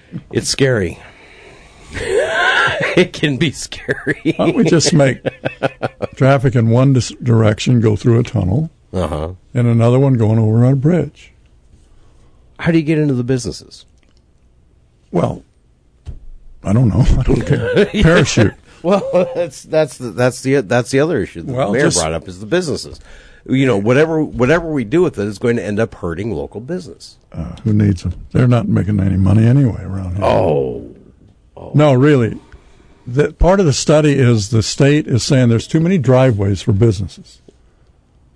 it's scary. it can be scary. Why don't we just make traffic in one dis- direction go through a tunnel Uh huh. and another one going over on a bridge? How do you get into the businesses? Well, I don't know. I don't care. Parachute. Well, that's that's the, that's the that's the other issue that Well, the mayor just- brought up is the businesses. You know, whatever whatever we do with it is going to end up hurting local business. Uh, who needs them? They're not making any money anyway around here. Oh, No, really. The, part of the study is the state is saying there's too many driveways for businesses.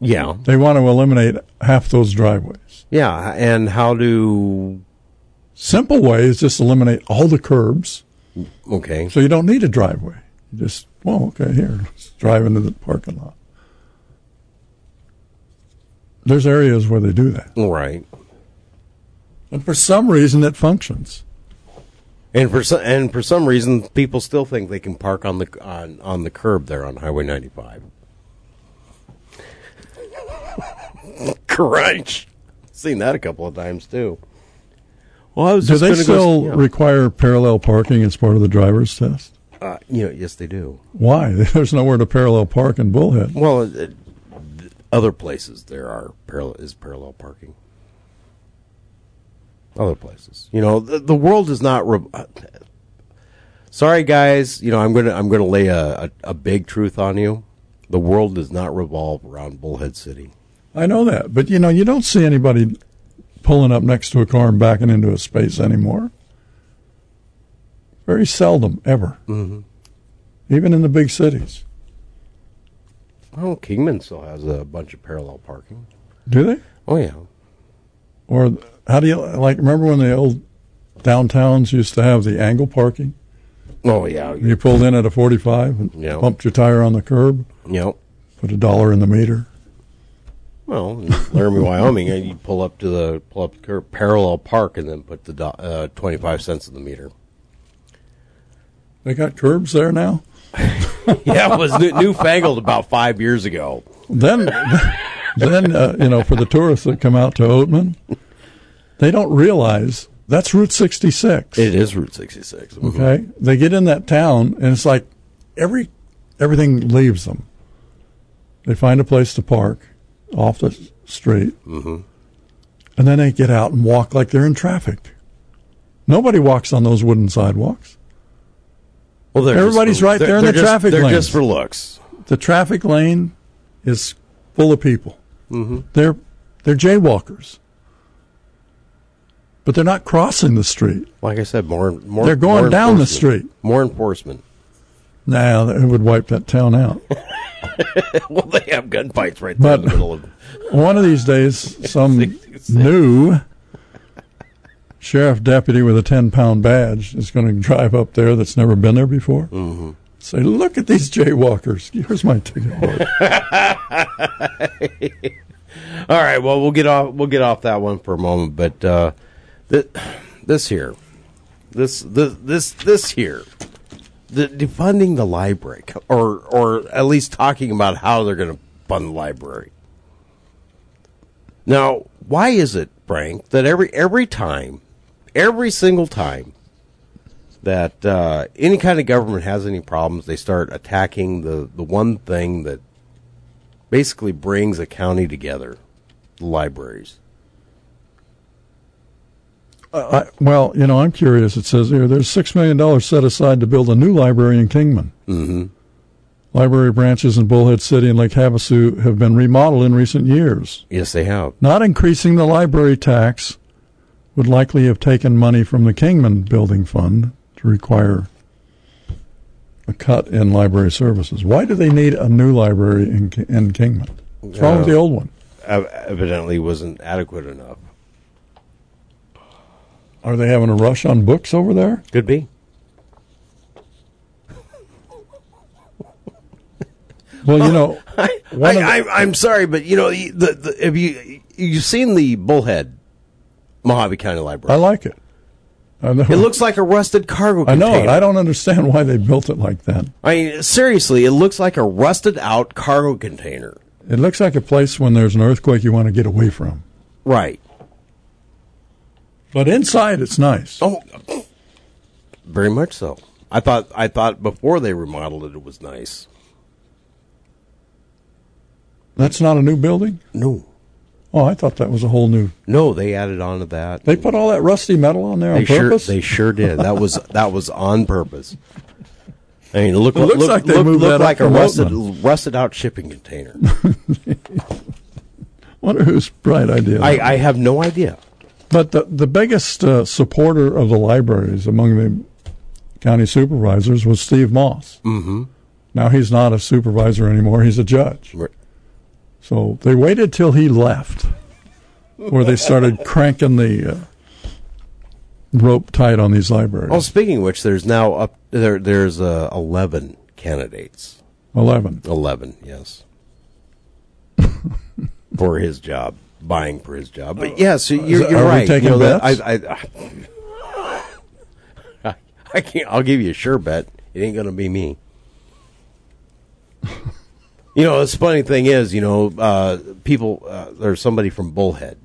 yeah, They want to eliminate half those driveways. yeah. And how do Simple way is just eliminate all the curbs okay? so you don't need a driveway. You just, well, okay, here, let's drive into the parking lot. There's areas where they do that. Right. And for some reason it functions. And for some, and for some reason, people still think they can park on the on on the curb there on Highway 95. Crunch. Seen that a couple of times too. Well, I was Do they still go, yeah. require parallel parking as part of the driver's test? uh, you know, yes, they do. Why? There's nowhere to parallel park in Bullhead. Well, uh, other places there are parallel is parallel parking. Other places, you know, the, the world is not. Re- uh, sorry, guys. You know, I'm gonna I'm gonna lay a, a, a big truth on you. The world does not revolve around Bullhead City. I know that, but you know, you don't see anybody pulling up next to a car and backing into a space anymore. Very seldom, ever. Mhm. Even in the big cities. Well, Kingman still has a bunch of parallel parking. Do they? Oh yeah. Or how do you like? Remember when the old downtowns used to have the angle parking? Oh yeah. You pulled in at a forty-five and Yeah. pumped your tire on the curb. Yep. Put a dollar in the meter. Well, in Laramie, Wyoming, and you pull up to the pull up the curb, parallel park, and then put the do- uh, twenty five cents in the meter. They got curbs there now. yeah, it was new, newfangled about five years ago. Then, then uh, you know, for the tourists that come out to Oatman, they don't realize that's Route 66. It is Route sixty six. Okay, they get in that town, and it's like every everything leaves them. They find a place to park off the street, Mm-hmm. and then they get out and walk like they're in traffic. Nobody walks on those wooden sidewalks. Well, they're everybody's for- right there in the they're just- traffic they're lane. just for looks. The traffic lane is full of people. Mhm. They're they're jaywalkers, but they're not crossing the street. Like I said, more more. They're going more down the street. More enforcement. Now it would wipe that town out. well, they have gunfights right there But in the middle of. one of these days, some new sheriff deputy with a ten pound badge is going to drive up there that's never been there before. Mm-hmm. Say, look at these jaywalkers. Here's my ticket. All right. Well, we'll get off. We'll get off that one for a moment. But uh, th- this here, this this this this here, the defunding the library, or or at least talking about how they're going to fund the library. Now, why is it, Frank, that every every time, every single time that uh, any kind of government has any problems, they start attacking the the one thing that basically brings a county together, the libraries. Uh, I, well, you know, I'm curious. It says here there's six million dollars set aside to build a new library in Kingman. Mm-hmm. Library branches in Bullhead City and Lake Havasu have been remodeled in recent years. Yes, they have. Not increasing the library tax would likely have taken money from the Kingman Building Fund to require a cut in library services. Why do they need a new library in, in Kingman? What's wrong with the old one? Evidently, wasn't adequate enough. Are they having a rush on books over there? Could be. Well, you know, I, I'm sorry, but you know, the, the, have you you've seen the Bullhead Mohave County Library? I like it. I know. It looks like a rusted cargo I container. know it. I don't understand why they built it like that. I mean, seriously, it looks like a rusted out cargo container. It looks like a place when there's an earthquake you want to get away from. Right. But inside, it's nice. Oh, very much so. I thought I thought before they remodeled it, it was nice. That's not a new building? No. Oh, I thought that was a whole new. No, they added on to that. They put all that rusty metal on there on They sure purpose? they sure did. That was that was on purpose. I mean, look, It looks look, like they look, moved look that up like a rusted rusted out shipping container. Wonder whose bright idea. I, I have no idea. But the the biggest uh, supporter of the libraries among the county supervisors was Steve Moss. Mm-hmm. Now he's not a supervisor anymore; he's a judge. So they waited till he left, where they started cranking the uh, rope tight on these libraries. Oh, speaking of which, there's now up there. There's uh, eleven candidates. Eleven. Eleven, yes, for his job, buying for his job. But yes, yeah, so you're, you're are we right. taking you know, bets? I, I, I, I can't. I'll give you a sure bet. It ain't going to be me. You know, the funny thing is, you know, uh, people. Uh, there's somebody from Bullhead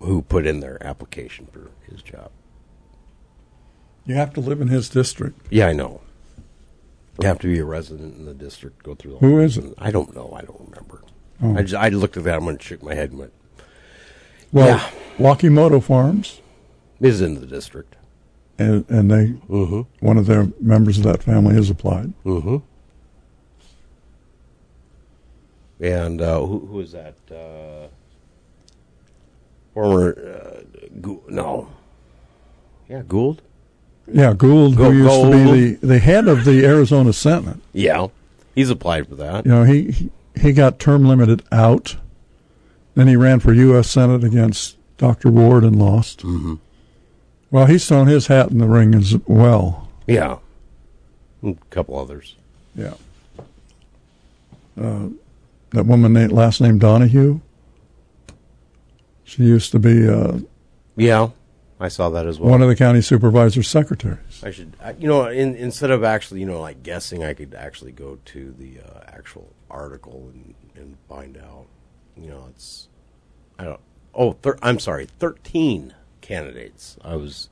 who put in their application for his job. You have to live in his district. Yeah, I know. You have to be a resident in the district. Go through. The Who is thing. I don't know. I don't remember. Oh. I just I looked at that one and shook my head and went, Well, Yeah. Wakimoto Farms, "Is in the district." and, and they Mhm. one of their members of that family has applied. Mm-hmm. And uh, who who is that? Uh, former uh, Gou- no, yeah, Gould. Yeah, Gould, Go- who used to be the, the head of the Arizona Senate. Yeah, he's applied for that. You know, he he- he got term limited out. Then he ran for U.S. Senate against Dr. Ward and lost. Mm-hmm. Well, he's thrown his hat in the ring as well. Yeah, a couple others. Yeah. Uh, that woman named, last name Donahue. She used to be uh, Yeah, I saw that as well. one of the county supervisor's secretaries. I should, I- you know, in, instead of actually, you know, like guessing, I could actually go to the uh, actual article and, and find out. You know, it's, I don't. Oh, thir- I'm sorry, thirteen candidates. I was,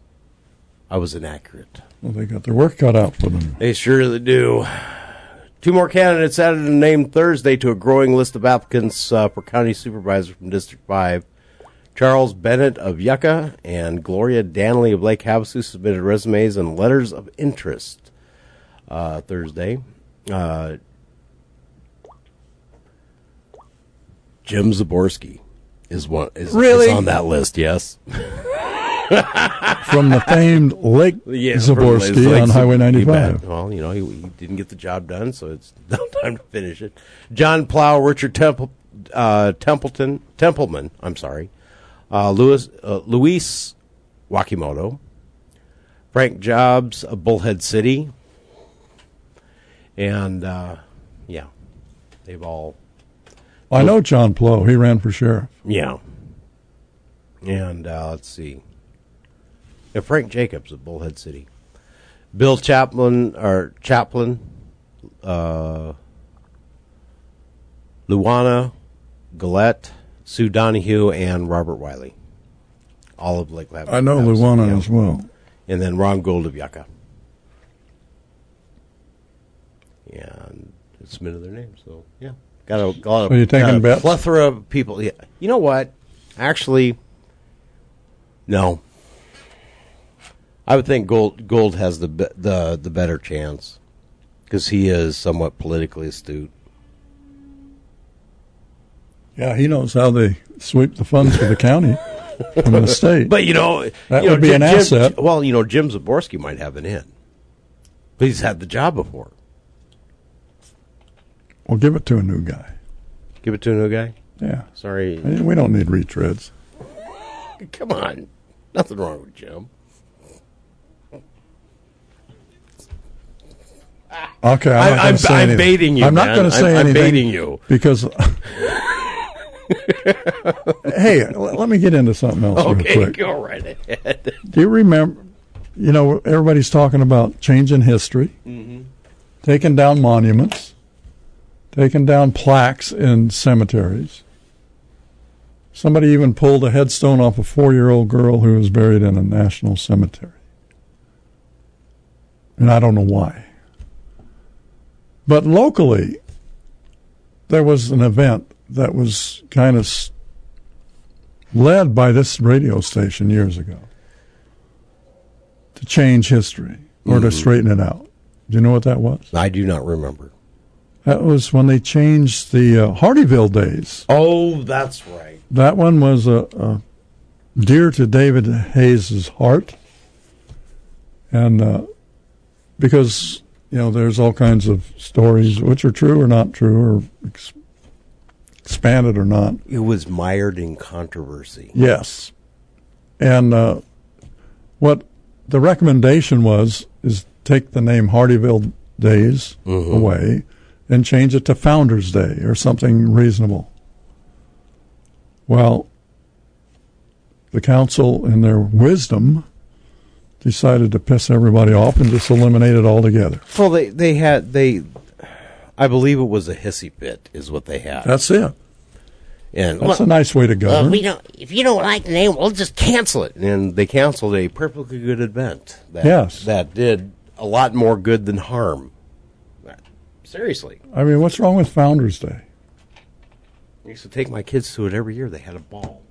I was inaccurate. Well, they got their work cut out for them. They surely do. Two more candidates added a name Thursday to a growing list of applicants uh, for county supervisor from District 5. Charles Bennett of Yucca and Gloria Danley of Lake Havasu submitted resumes and letters of interest uh, Thursday. Uh, Jim Zaborski is one is, Really? is on that list. Yes, From the famed Lake Yeah, Zaborski Lake on Highway you 95. Well, you know, he, he didn't get the job done, so it's no time to finish it. John Plow, Richard Temple, uh, Templeton, Templeman, I'm sorry, uh, Louis, uh, Luis Wakimoto, Frank Jobs of Bullhead City, and uh, yeah, they've all I know John Plow. He ran for sheriff. yeah. And uh, let's see. Yeah, Frank Jacobs of Bullhead City. Bill Chaplin or Chaplin, uh, Luana Gillette, Sue Donahue, and Robert Wiley. All of Lake Lebanon. I know Luana as well. And then Ron Gould of Yucca. And it submitted their names, so yeah. Got a, got a, So you taking got a bets? plethora of people. Yeah. You know what? Actually, no. I would think Gould Gould has the be- the the better chance because he is somewhat politically astute. Yeah, he knows how they sweep the funds for the county from the state. But you know, that you know, would be Jim- an Jim- asset. well, you know, Jim Zaborski might have an in. But he's had the job before. We'll give it to a new guy. Give it to a new guy. Yeah. Sorry. We don't need retreads. Come on. Nothing wrong with Jim. Okay, I'm, I- I'm- I'm baiting you, I'm not going to say I'm- I'm baiting you. because. hey, let me get into something else Okay, real quick. go right ahead. Do you remember? You know, everybody's talking about changing history, Mhm. taking down monuments, taking down plaques in cemeteries. Somebody even pulled a headstone off a four-year-old girl who was buried in a national cemetery, and I don't know why. But locally, there was an event that was kind of led by this radio station years ago to change history or to Mhm. straighten it out. Do you know what that was? I do not remember. That was when they changed the uh, Hardyville days. Oh, that's right. That one was a, a dear to David Hayes's heart, and uh, because you know there's all kinds of stories which are true or not true or ex- expanded or not. It was mired in controversy. Yes. And uh, what the recommendation was is take the name Hardyville Days Mhm. away and change it to Founders Day or something reasonable. Well, the council, in their wisdom, decided to piss everybody off and just eliminate it altogether. Well, they they had they, I believe it was a hissy fit, is what they had. That's it. And That's a nice way to go. Well, we don't. If you don't like the name, we'll just cancel it. And they canceled a perfectly good event. That, Yes. that did a lot more good than harm. Seriously, I mean, what's wrong with Founders Day? I used to take my kids to it every year. They had a ball.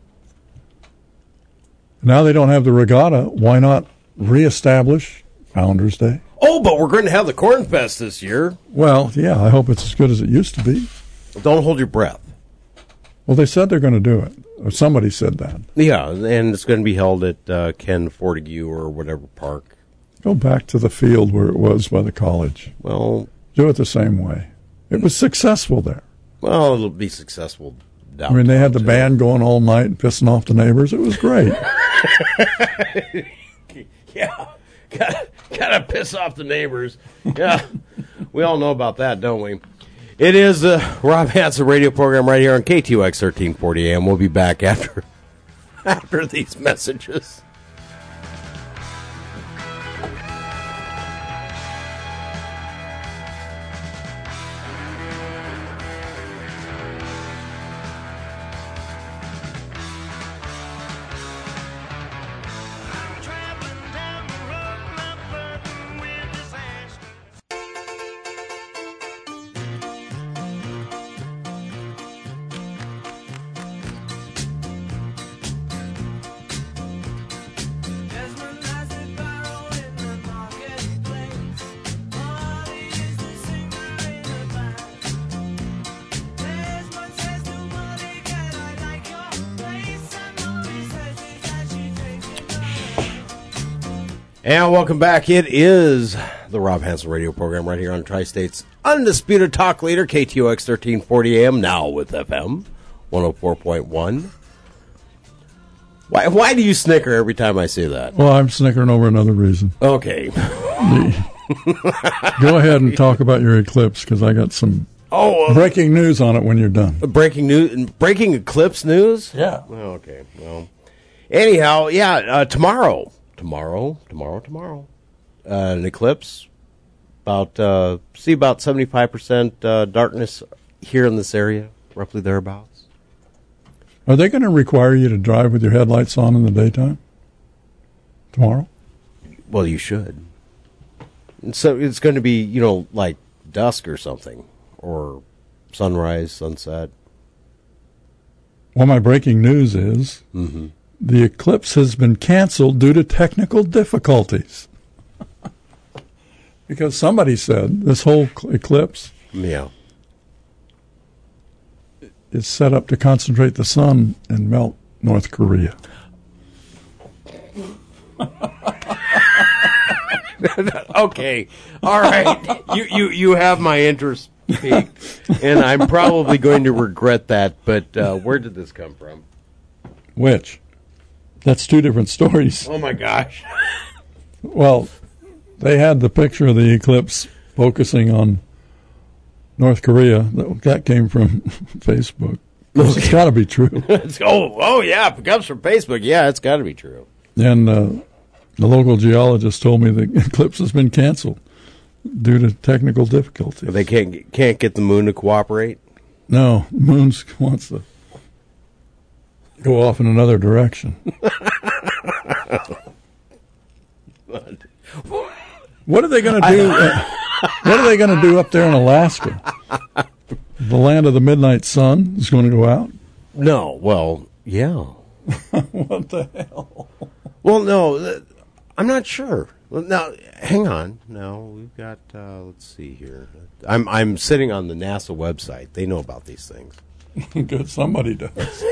Now they don't have the regatta. Why not reestablish Founders Day? Oh, but we're going to have the Corn Fest this year. Well, yeah, I hope it's as good as it used to be. Don't hold your breath. Well, they said they're going to do it. Or somebody said that. Yeah, and it's going to be held at uh, Ken Fovargue or whatever park. Go back to the field where it was by the college. Well, do it the same way. It was successful there. Well, it'll be successful. I mean, they had the band going all night and pissing off the neighbors. It was great. yeah, gotta, piss off the neighbors. Yeah, we all know about that, don't we? It is the Rob Hanson radio program right here on KTOX 1340 AM. We'll be back after after these messages. Welcome back. It is the Rob Hanson radio program right here on Tri State's undisputed talk leader, KTOX 1340 AM, now with FM 104.1. Why, why do you snicker every time I say that? Well, I'm snickering over another reason. Okay. Go ahead and talk about your eclipse because I got some Oh, uh, breaking news on it when you're done. breaking news, breaking eclipse news. Yeah. Oh, okay. Well, anyhow, yeah. Uh, tomorrow, tomorrow, tomorrow, tomorrow, uh, an eclipse. About uh, see about seventy five percent uh, darkness here in this area, roughly thereabouts. Are they going to require you to drive with your headlights on in the daytime tomorrow? Well, you should. And so it's going to be, you know, like dusk or something, or sunrise, sunset. Well, my breaking news is Mhm. The eclipse has been canceled due to technical difficulties. because somebody said this whole eclipse Yeah. is set up to concentrate the sun and melt North Korea. okay. All right. You you you have my interest peaked, and I'm probably going to regret that. But uh, where did this come from? Which? That's two different stories. Oh my gosh. Well, they had the picture of the eclipse focusing on North Korea. That came from Facebook. It's got to be true. Oh oh yeah, it comes from Facebook. Yeah, it's got to be true. And uh, the local geologist told me the eclipse has been canceled due to technical difficulties. They can't get- can't get the moon to cooperate. No, moon wants to go off in another direction. What are they going to do? uh, what are they going to do up there in Alaska? The land of the midnight sun is going to go out. No, well, yeah. what the hell? Well, no, I'm not sure. Now, hang on. No, we've got. Uh, let's see here. I'm I'm sitting on the NASA website. They know about these things. Good, somebody does.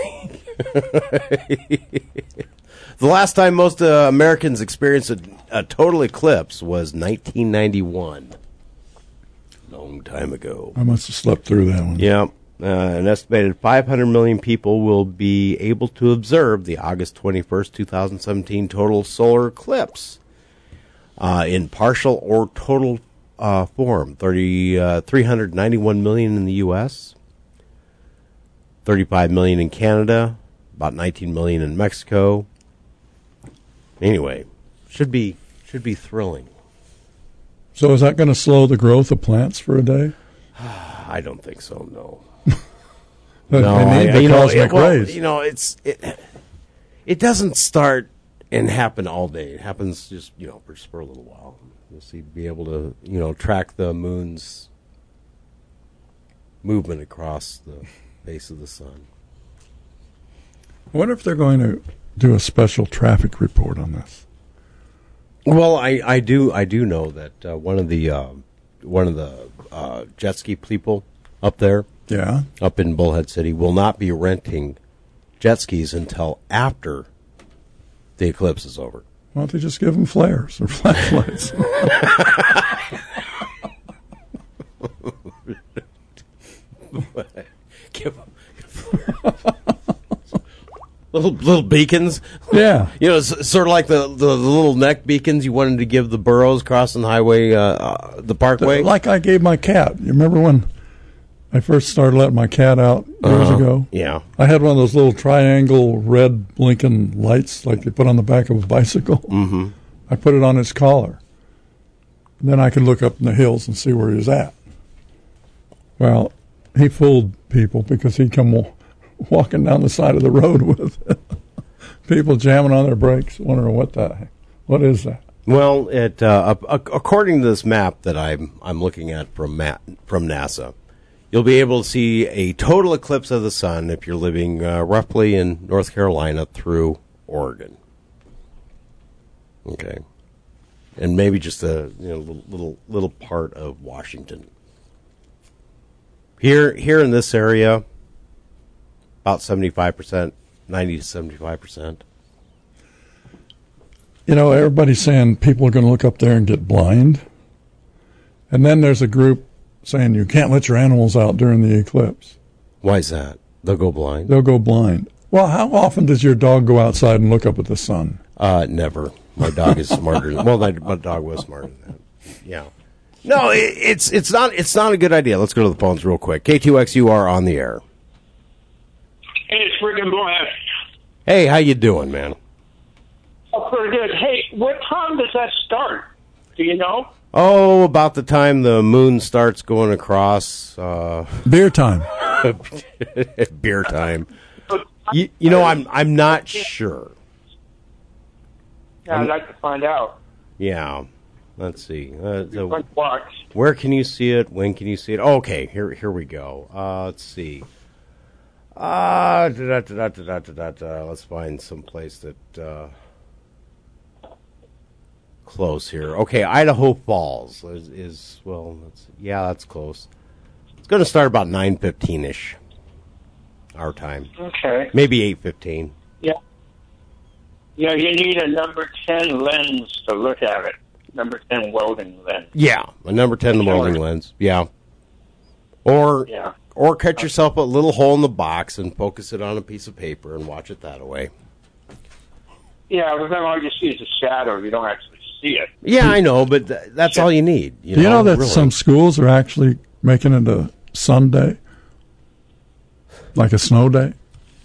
The last time most uh, Americans experienced a, a total eclipse was 1991. Long time ago. I must have slept through that one. Yeah. Uh, an estimated 500 million people will be able to observe the August 21st, 2017 total solar eclipse uh, in partial or total uh, form. 30, uh, 391 million in the U.S., 35 million in Canada, about 19 million in Mexico. Anyway, should be should be thrilling. So is that going to slow the growth of plants for a day? I don't think so. No. Need I- you know, it, well. You know, it's it. It doesn't start and happen all day. It happens just you know for, for a little while. You'll see, be able to you know track the moon's movement across the face of the sun. I wonder if they're going to do a special traffic report on this. Well, I, I do I do know that uh, one of the uh, one of the uh, jet ski people up there, Yeah. up in Bullhead City, will not be renting jet skis until after the eclipse is over. Why don't they just give them flares or flashlights? Give 'em- little little beacons. Yeah. you know, it's sort of like the, the, the little neck beacons you wanted to give the burros crossing the highway, uh, uh, the parkway. like I gave my cat. You remember when I first started letting my cat out years Uh-huh. ago? Yeah. I had one of those little triangle red blinking lights like they put on the back of a bicycle. Mm-hmm. I put it on his collar. Then I could look up in the hills and see where he was at. Well, he fooled people because he'd come wa- walking down the side of the road with people jamming on their brakes, wondering what the heck, what is that? Well, it uh, ac- ac- according to this map that I'm I'm looking at from Ma- from NASA, you'll be able to see a total eclipse of the sun if you're living uh, roughly in North Carolina through Oregon. Okay, and maybe just a you know, little little part of Washington. Here here in this area, about seventy five percent, ninety to seventy five percent. You know, everybody's saying people are going to look up there and get blind. And then there's a group saying you can't let your animals out during the eclipse. Why is that? They'll go blind. They'll go blind. Well, how often does your dog go outside and look up at the sun? Uh, never. My dog is smarter. Than, well, my, my dog was smarter than that. Yeah. No, it, it's it's not it's not a good idea. Let's go to the phones real quick. KTOX, you are on the air. Hey, it's friggin' blast. Hey, how you doing, man? Oh, pretty good. Hey, what time does that start? Do you know? Oh, about the time the moon starts going across. Uh, Beer time. beer time. You, you know, I'm I'm not sure. Yeah, I'd like to find out. Yeah. Let's see. Uh, the, where can you see it? When can you see it? Oh, okay, here here we go. Uh, let's see. Uh, da, da, da, let's find some place that uh, close here. Okay, Idaho Falls is, is well. That's, yeah, that's close. It's going to start about nine fifteen ish, our time. Okay. Maybe eight fifteen. Yeah. Yeah, you need a number ten lens to look at it. Number 10 welding lens. Yeah, a number ten welding lens. Yeah, or Yeah. or cut yourself a little hole in the box and focus it on a piece of paper and watch it that way. Yeah, but then all you see is a shadow. You don't actually see it. Yeah, I know, but th- that's all you need. You Do you know that really. some schools are actually making it a Sunday? Like a snow day?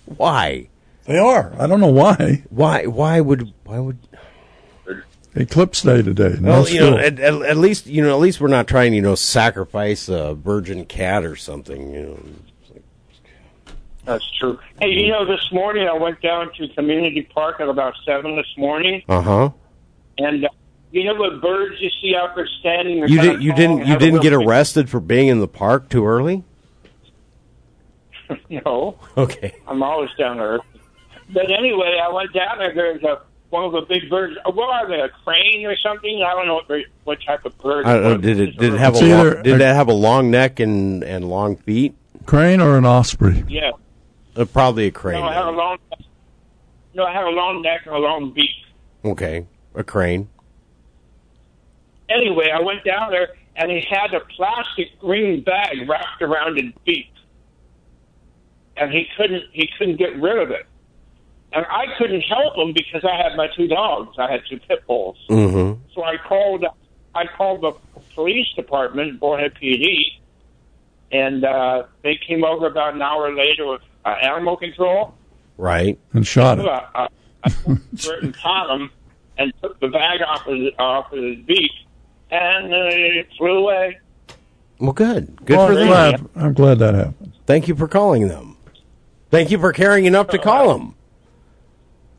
Why? They are. I don't know why. Why? Why would? Why would? Eclipse day today. No Well, you know, at, at, at least you know, at least we're not trying, you know, sacrifice a virgin cat or something. You know, That's true. Hey, you know, this morning I went down to Community Park at about 7 this morning, uh huh. and uh, you know what birds you see out there standing? You kinda did. You didn't. You didn't get arrested for being in the park too early. no. Okay. I'm always down there. But anyway, I went down there. There's a one of the big birds. uh, What are they? A crane or something? I don't know what, what type of bird. I don't know, did it? Did it have a? Long, either did a- it have a long neck and and long feet? Crane or an osprey? Yeah. Uh, probably a crane. No, I have a long. No, I have a long neck and a long beak. Okay, a crane. Anyway, I went down there and he had a plastic green bag wrapped around his beak, and he couldn't he couldn't get rid of it. And I couldn't help them because I had my two dogs. I had two pit bulls. Mm-hmm. So I called I called the police department, Bullhead PD, and uh, they came over about an hour later with uh, animal control. Right. And shot it. Uh, uh, I took and caught him and took the bag off his off of his beak, and uh, it flew away. Well, good. Good Well, for them. I'm glad that happened. Thank you for calling them. Thank you for caring enough to call them.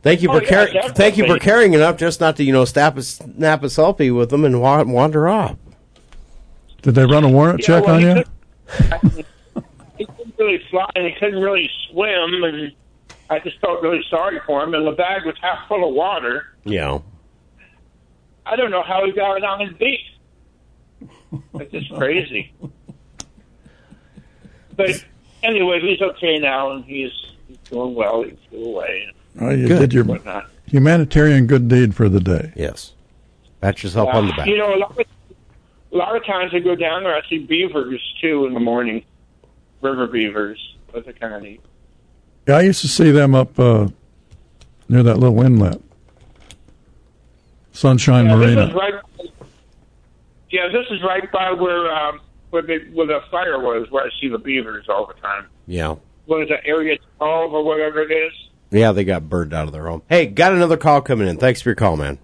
Thank you Oh, for yeah, caring. Thank you for caring enough just not to you know snap a snap a selfie with them and wa- wander off. Did they run a warrant Yeah, check well, on he you? couldn't- he couldn't really fly and he couldn't really swim, and I just felt really sorry for him. And the bag was half full of water. Yeah. I don't know how he got it on his beak. It's just crazy. But anyway, he's okay now, and he's, he's doing well. He flew away. Oh, you Good. did your Whatnot. humanitarian good deed for the day. Yes. Pat yourself on the back. You know, a lot, of, a lot of times I go down there, I see beavers too in the morning, river beavers. That's a kind of neat. Yeah, I used to see them up uh, near that little inlet, Sunshine yeah, Marina. This right. Yeah, this is right by where um, where, the where the fire was, where I see the beavers all the time. Yeah. What is that area twelve or whatever it is? Yeah, they got burned out of their home. Hey, got another call coming in. Thanks for your call, man.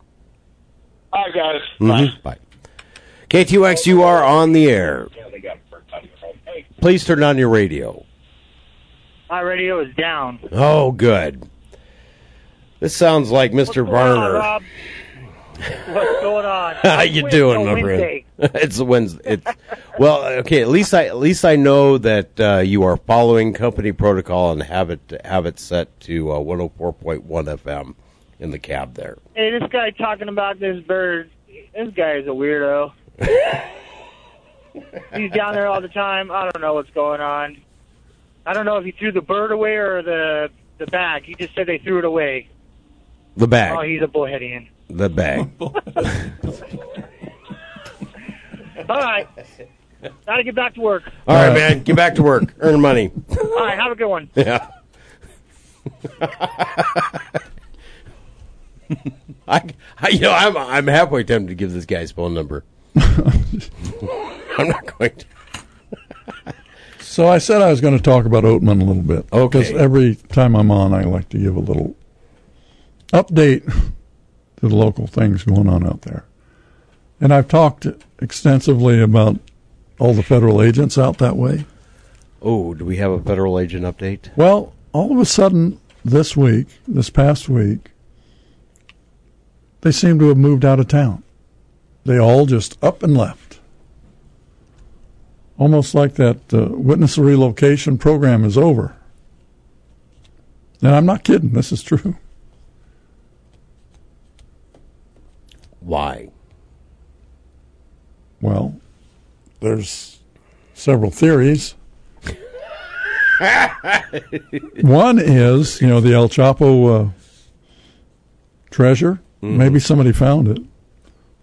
All right, guys. Mhm. Bye. KTOX, you are on the air. Yeah, they got burned out of their home. Please turn on your radio. My radio is down. Oh, good. This sounds like Mr. What's going on, Rob? What's going on? How you doing, my friend? Wednesday. it's a Wednesday. It's, well, okay. At least I at least I know that uh, you are following company protocol and have it have it set to uh, 104.1 FM in the cab there. Hey, this guy talking about this bird. This guy is a weirdo. He's down there all the time. I don't know what's going on. I don't know if he threw the bird away or the the bag. He just said they threw it away. The bag. Oh, he's a bullheadian. The bag. All right. Gotta get back to work. All right, man. Get back to work. Earn money. All right, have a good one. Yeah. I, I, you know, I'm I'm halfway tempted to give this guy's phone number. I'm not going to. So I said I was going to talk about Oatman a little bit. Okay. Because every time I'm on, I like to give a little update to the local things going on out there. And I've talked extensively about all the federal agents out that way. Oh, do we have a federal agent update? Well, all of a sudden, this week, this past week, they seem to have moved out of town. They all just up and left. Almost like that uh, witness relocation program is over. And I'm not kidding, this is true. Why? Well, there's several theories. One is, you know, the El Chapo uh, treasure. Maybe somebody found it.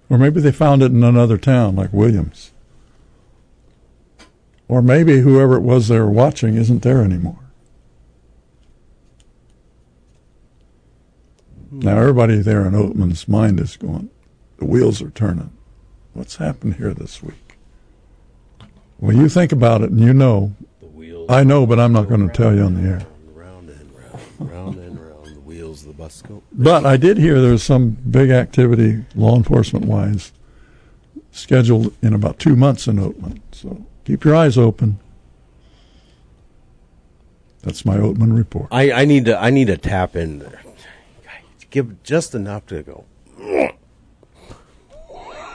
Or maybe they found it in another town, like Williams. Or maybe whoever it was they were watching isn't there anymore. Now, everybody there in Oatman's mind is going, the wheels are turning. What's happened here this week? Well, you think about it and you know. I know, but I'm not going to tell you on the air. Round and round, round and round, the wheels of the bus go. But I did hear there's some big activity, law enforcement wise, scheduled in about two months in Oatman. So keep your eyes open. That's my Oatman report. I, I need to I need to tap in there. Give just enough to go.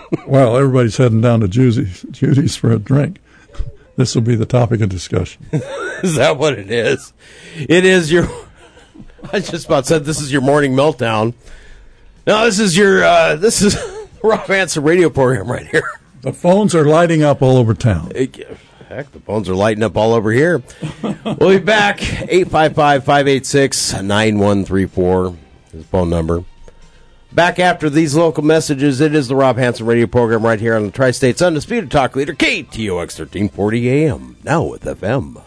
Well, everybody's heading down to Judy's, Judy's for a drink. This will be the topic of discussion. is that what it is? It is your. I just about said this is your morning meltdown. No, this is your. Uh, this is Rob Hanson radio program right here. The phones are lighting up all over town. Heck, the phones are lighting up all over here. we'll be back. 855 586 9134 is the phone number. Back after these local messages, it is the Rob Hanson radio program right here on the Tri State's Undisputed Talk Leader, KTOX 1340 AM. Now with FM.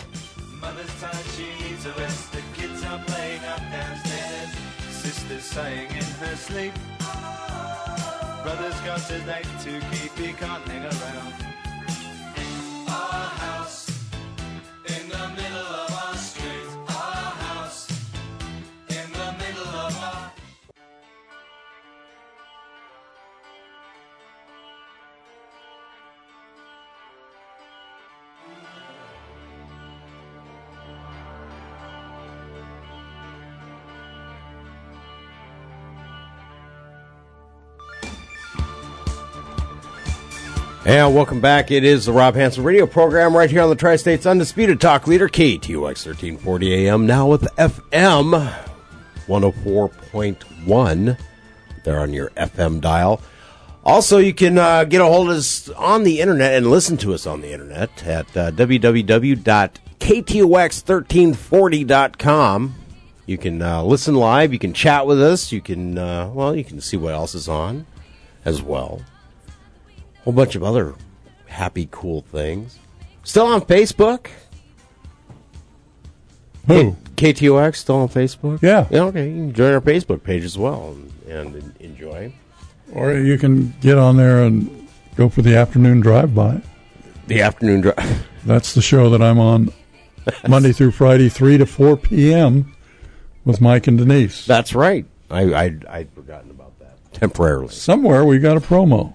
And welcome back. It is the Rob Hanson radio program right here on the Tri State's Undisputed Talk Leader, KTOX 1340 AM. Now with FM 104.1 there on your FM dial. Also, you can uh, get a hold of us on the internet and listen to us on the internet at uh, www.ktox1340.com. You can uh, listen live. You can chat with us. You can, uh, well, you can see what else is on as well. Whole bunch of other happy, cool things. Still on Facebook. Who? K- KTOX still on Facebook? Yeah. Yeah, okay. You can join our Facebook page as well and, and enjoy. Or you can get on there and go for the afternoon drive by. The afternoon drive. That's the show that I'm on Monday through Friday, 3 to 4 p.m. with Mike and Denise. That's right. I, I, I'd forgotten about that temporarily. Somewhere we got a promo.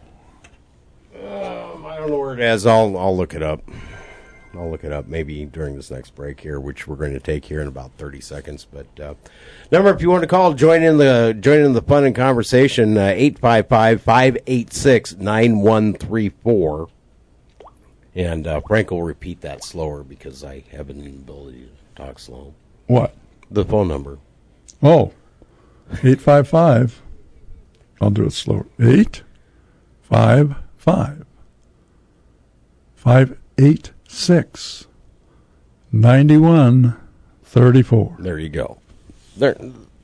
Don't know where it is. I'll I'll look it up. I'll look it up maybe during this next break here, which we're going to take here in about thirty seconds. But uh, number, if you want to call, join in the join in the fun and conversation. uh, Eight five five five eight six nine one three four. And uh, Frank will repeat that slower because I have an inability to talk slow. What? The phone number. Oh, 855. I'll do it slower. 855 586 9134. There you go. There.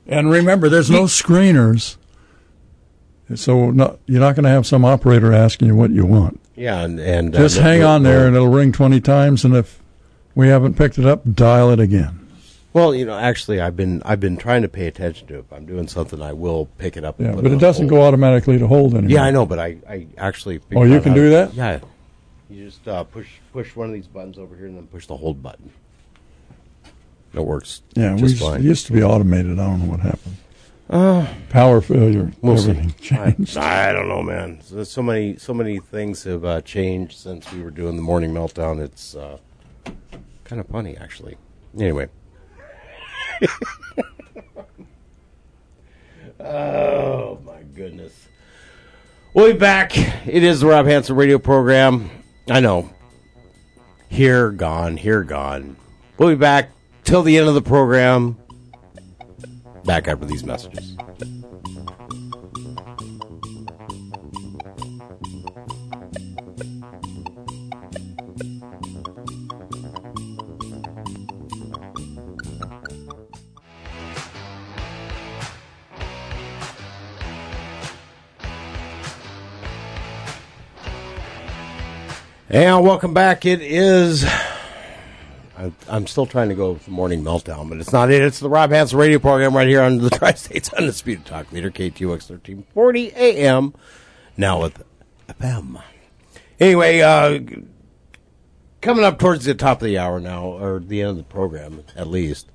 And remember, there's no screeners. So no, you're not going to have some operator asking you what you want. Yeah, and, and uh, Just no- hang on there and it'll ring 20 times. And if we haven't picked it up, dial it again. Well, you know, actually, I've been I've been trying to pay attention to it. If I'm doing something, I will pick it up. Yeah, but it on doesn't hold. go automatically to hold anymore. Yeah, I know, but I, I actually. Oh, you can do to- that? Yeah, you just uh, push push one of these buttons over here and then push the hold button. It works. Yeah, we just used, fine. it used to be automated. I don't know what happened. Uh, Power failure. We'll see. changed. I, I don't know, man. So, so many so many things have uh, changed since we were doing the morning meltdown. It's uh, kind of funny, actually. Anyway. oh my goodness. We'll be back. It is the Rob Hanson radio program. I know. Here, gone, here, gone. We'll be back till the end of the program. Back after these messages. And welcome back. It is. I'm still trying to go with the morning meltdown, but it's not it. It's the Rob Hanson radio program right here on the Tri States Undisputed Talk Leader, KTOX 1340 AM, now with FM. Anyway, uh, coming up towards the top of the hour now, or the end of the program at least.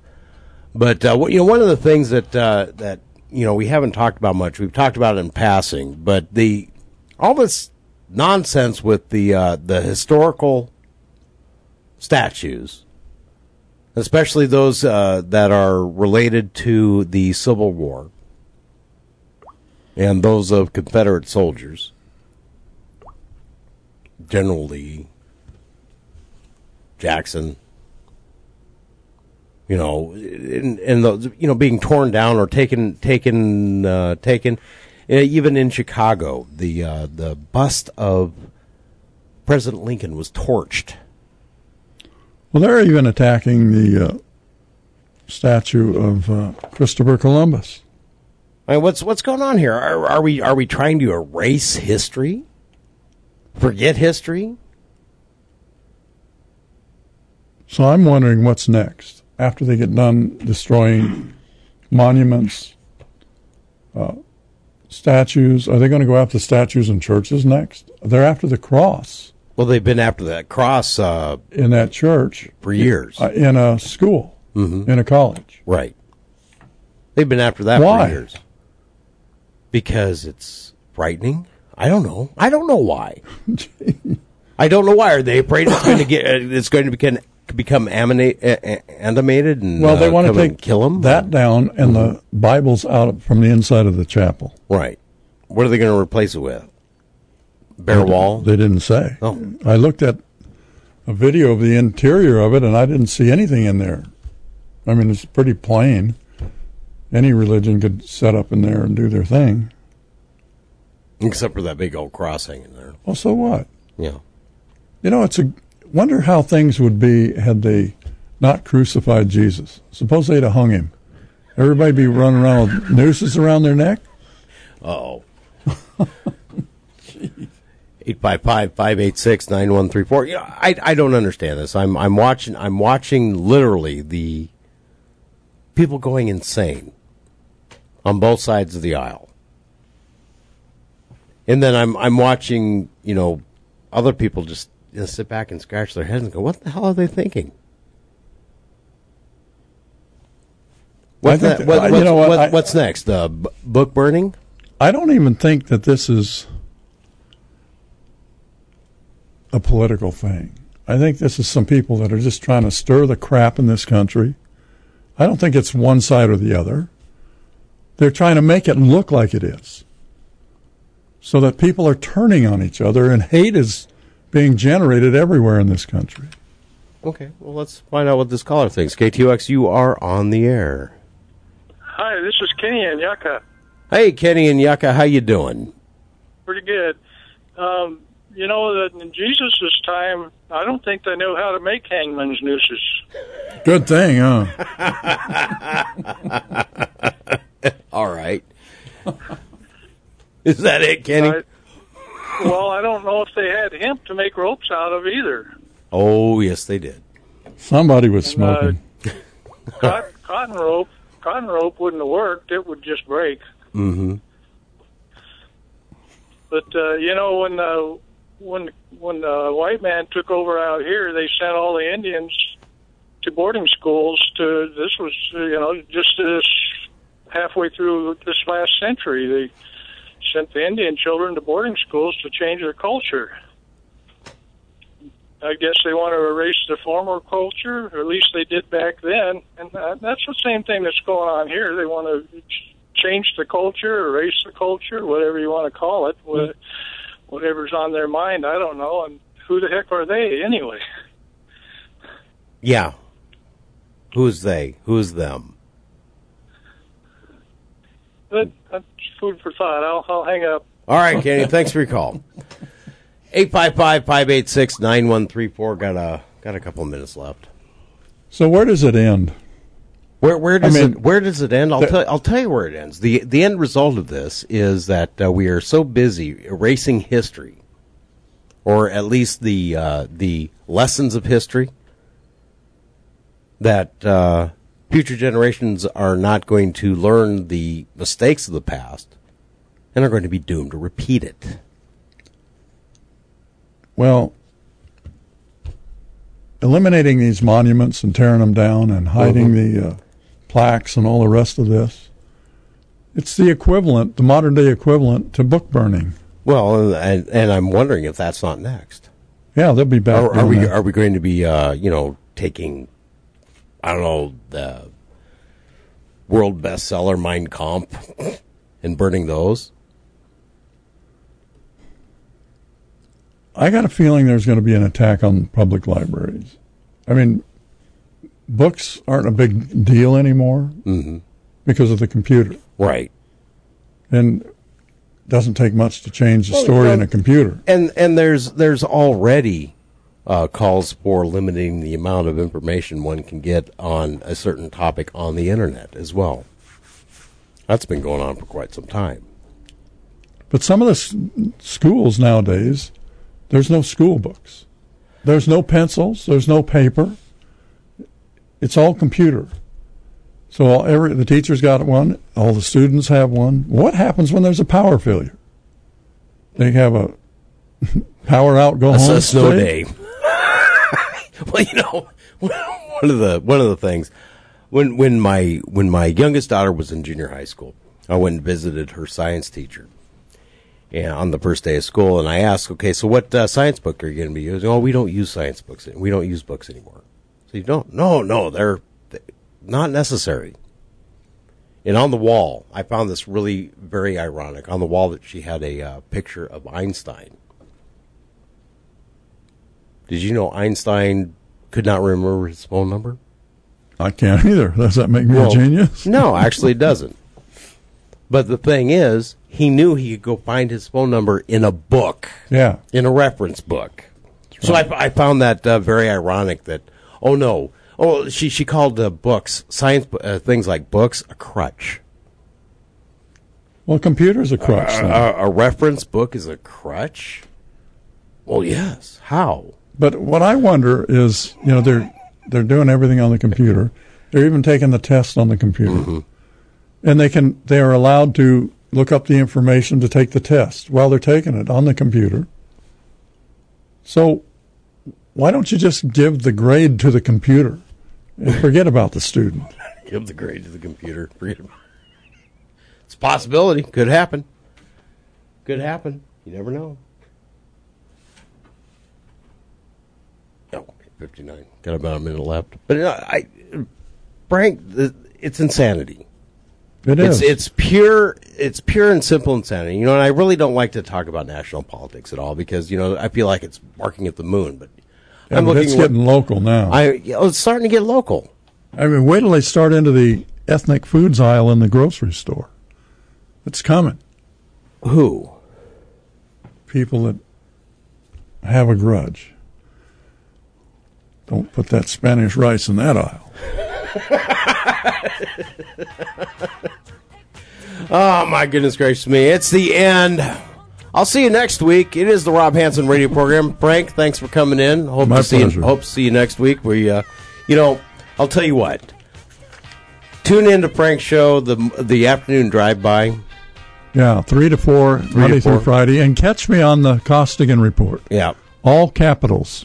But uh, you know, one of the things that uh, that you know we haven't talked about much. We've talked about it in passing, but the all this nonsense with the uh, the historical statues, especially those uh, that are related to the Civil War and those of Confederate soldiers, General Lee, Jackson. You know, and, and those, you know, being torn down or taken, taken, uh, taken. Uh, even in Chicago, the uh, the bust of President Lincoln was torched. Well, they're even attacking the uh, statue of uh, Christopher Columbus. I mean, what's what's going on here? Are, are we are we trying to erase history? Forget history? So I'm wondering what's next after they get done destroying monuments, uh, statues. Are they going to go after statues and churches next? They're after the cross Well, they've been after that cross uh, in that church for years, uh, in a school, Mhm. in a college. right? They've been after that Why? for years because it's frightening. I don't know. I don't know why. I don't know why. Are they afraid it's going to get? uh, It's going to become become animate, animated and Well, they uh, want to take kill them. that down and the Bibles out from the inside of the chapel. Right. What are they going to replace it with? Bare They- wall. They didn't say. Oh. I looked at a video of the interior of it, and I didn't see anything in there. I mean, it's pretty plain. Any religion could set up in there and do their thing. Except for that big old cross hanging there. Well, so what? Yeah. You know, it's a wonder how things would be had they not crucified Jesus. Suppose they'd have hung him Everybody be running around with nooses around their neck. Oh. 855-586-9134. You know, I I don't understand this. I'm I'm watching I'm watching literally the people going insane on both sides of the aisle. And then I'm I'm watching, you know, other people just you know, sit back and scratch their heads and go, "What the hell are they thinking?" What's, that, what, you know what, what- I- what's next? Uh, b- book burning? I don't even think that this is a political thing. I think this is some people that are just trying to stir the crap in this country. I don't think it's one side or the other. They're trying to make it look like it is. So that people are turning on each other and hate is being generated everywhere in this country. Okay, well, let's find out what this caller thinks. KTOX, you are on the air. Hi, this is Kenny and Yucca. Hey, Kenny and Yucca, how you doing? Pretty good. Um, you know that in Jesus' time, I don't think they knew how to make hangman's nooses. Good thing, huh? All right. Is that it, Kenny? I- well, I don't know if they had hemp to make ropes out of either. Oh, yes, they did. Somebody was smoking. Cotton, cotton rope, cotton rope wouldn't have worked. It would just break. Mm-hmm. But uh, you know, when uh, when when the white man took over out here, they sent all the Indians to boarding schools. To this was uh, you know just this halfway through this last century, they sent the Indian children to boarding schools to change their culture. I guess they want to erase the former culture, or at least they did back then, and uh, that's the same thing that's going on here. They want to change the culture, erase the culture, whatever you want to call it, whatever's on their mind. I don't know, and who the heck are they anyway? Yeah. Who's they? Who's them? But that's food for thought. I'll, I'll hang up. All right, Kenny, thanks for your call. 855-586-9134. Got a got a couple minutes left. So where does it end? Where where does I mean, it where does it end? I'll the- tell I'll tell you where it ends. the The end result of this is that uh, we are so busy erasing history, or at least the uh, the lessons of history, that uh, future generations are not going to learn the mistakes of the past, and are going to be doomed to repeat it. Well, eliminating these monuments and tearing them down and hiding the uh, plaques and all the rest of this, it's the equivalent, the modern day equivalent to book burning. Well, and, and I'm wondering if that's not next. Yeah, they'll be back. Are, are we that. are we going to be uh, you know taking I don't know the world bestseller Mein Kampf and burning those? I got a feeling there's going to be an attack on public libraries. I mean, books aren't a big deal anymore Mhm. because of the computer. Right. And it doesn't take much to change the story well, in a computer. And and there's there's already uh, calls for limiting the amount of information one can get on a certain topic on the internet as well. That's been going on for quite some time. But some of the s- schools nowadays, there's no school books. There's no pencils. There's no paper. It's all computer. So all, every the teachers got one. All the students have one. What happens when there's a power failure? They have a power out, go That's home. a snow day. well, you know, one of the one of the things when when my when my youngest daughter was in junior high school, I went and visited her science teacher. And on the first day of school, and I asked, "Okay, so what uh, science book are you going to be using?" Oh, we don't use science books. We don't use books anymore. So you don't? No, no, they're not necessary. And on the wall, I found this really very ironic. On the wall, that she had a uh, picture of Einstein. Did you know Einstein could not remember his phone number? I can't either. Does that make me Well, a genius? No, actually, it doesn't. But the thing is, he knew he could go find his phone number in a book. Yeah. In a reference book. So I, I found that uh, very ironic that, oh no, Oh, she she called uh, books, science uh, things like books, a crutch. Well, computer's a crutch. A, a reference book is a crutch. Well, yes. How? But what I wonder is, you know, they're they're doing everything on the computer. They're even taking the test on the computer, Mm-hmm. and they can they are allowed to look up the information to take the test while they're taking it on the computer. So, why don't you just give the grade to the computer and forget about the student? Give the grade to the computer. Forget about it. It's a possibility. Could happen. Could happen. You never know. Oh, 59. Got about a minute left. But uh, I, Frank, the, it's insanity. It it's, is. It's pure. It's pure and simple insanity. You know, and I really don't like to talk about national politics at all because you know I feel like it's barking at the moon. But Yeah, but it's what- getting local now. I yeah, it's starting to get local. I mean, wait till they start into the ethnic foods aisle in the grocery store. It's coming. Who? People that have a grudge. Don't put that Spanish rice in that aisle. Oh my goodness gracious me! It's the end. I'll see you next week. It is the Rob Hanson radio program. Frank, thanks for coming in. Hope My to see you. Hope to see you next week. We, uh, you know, I'll tell you what. Tune in to Frank's show, the the afternoon drive by. Yeah, three to four, to Monday through four. Friday, and catch me on the Costigan report. Yeah, all capitals.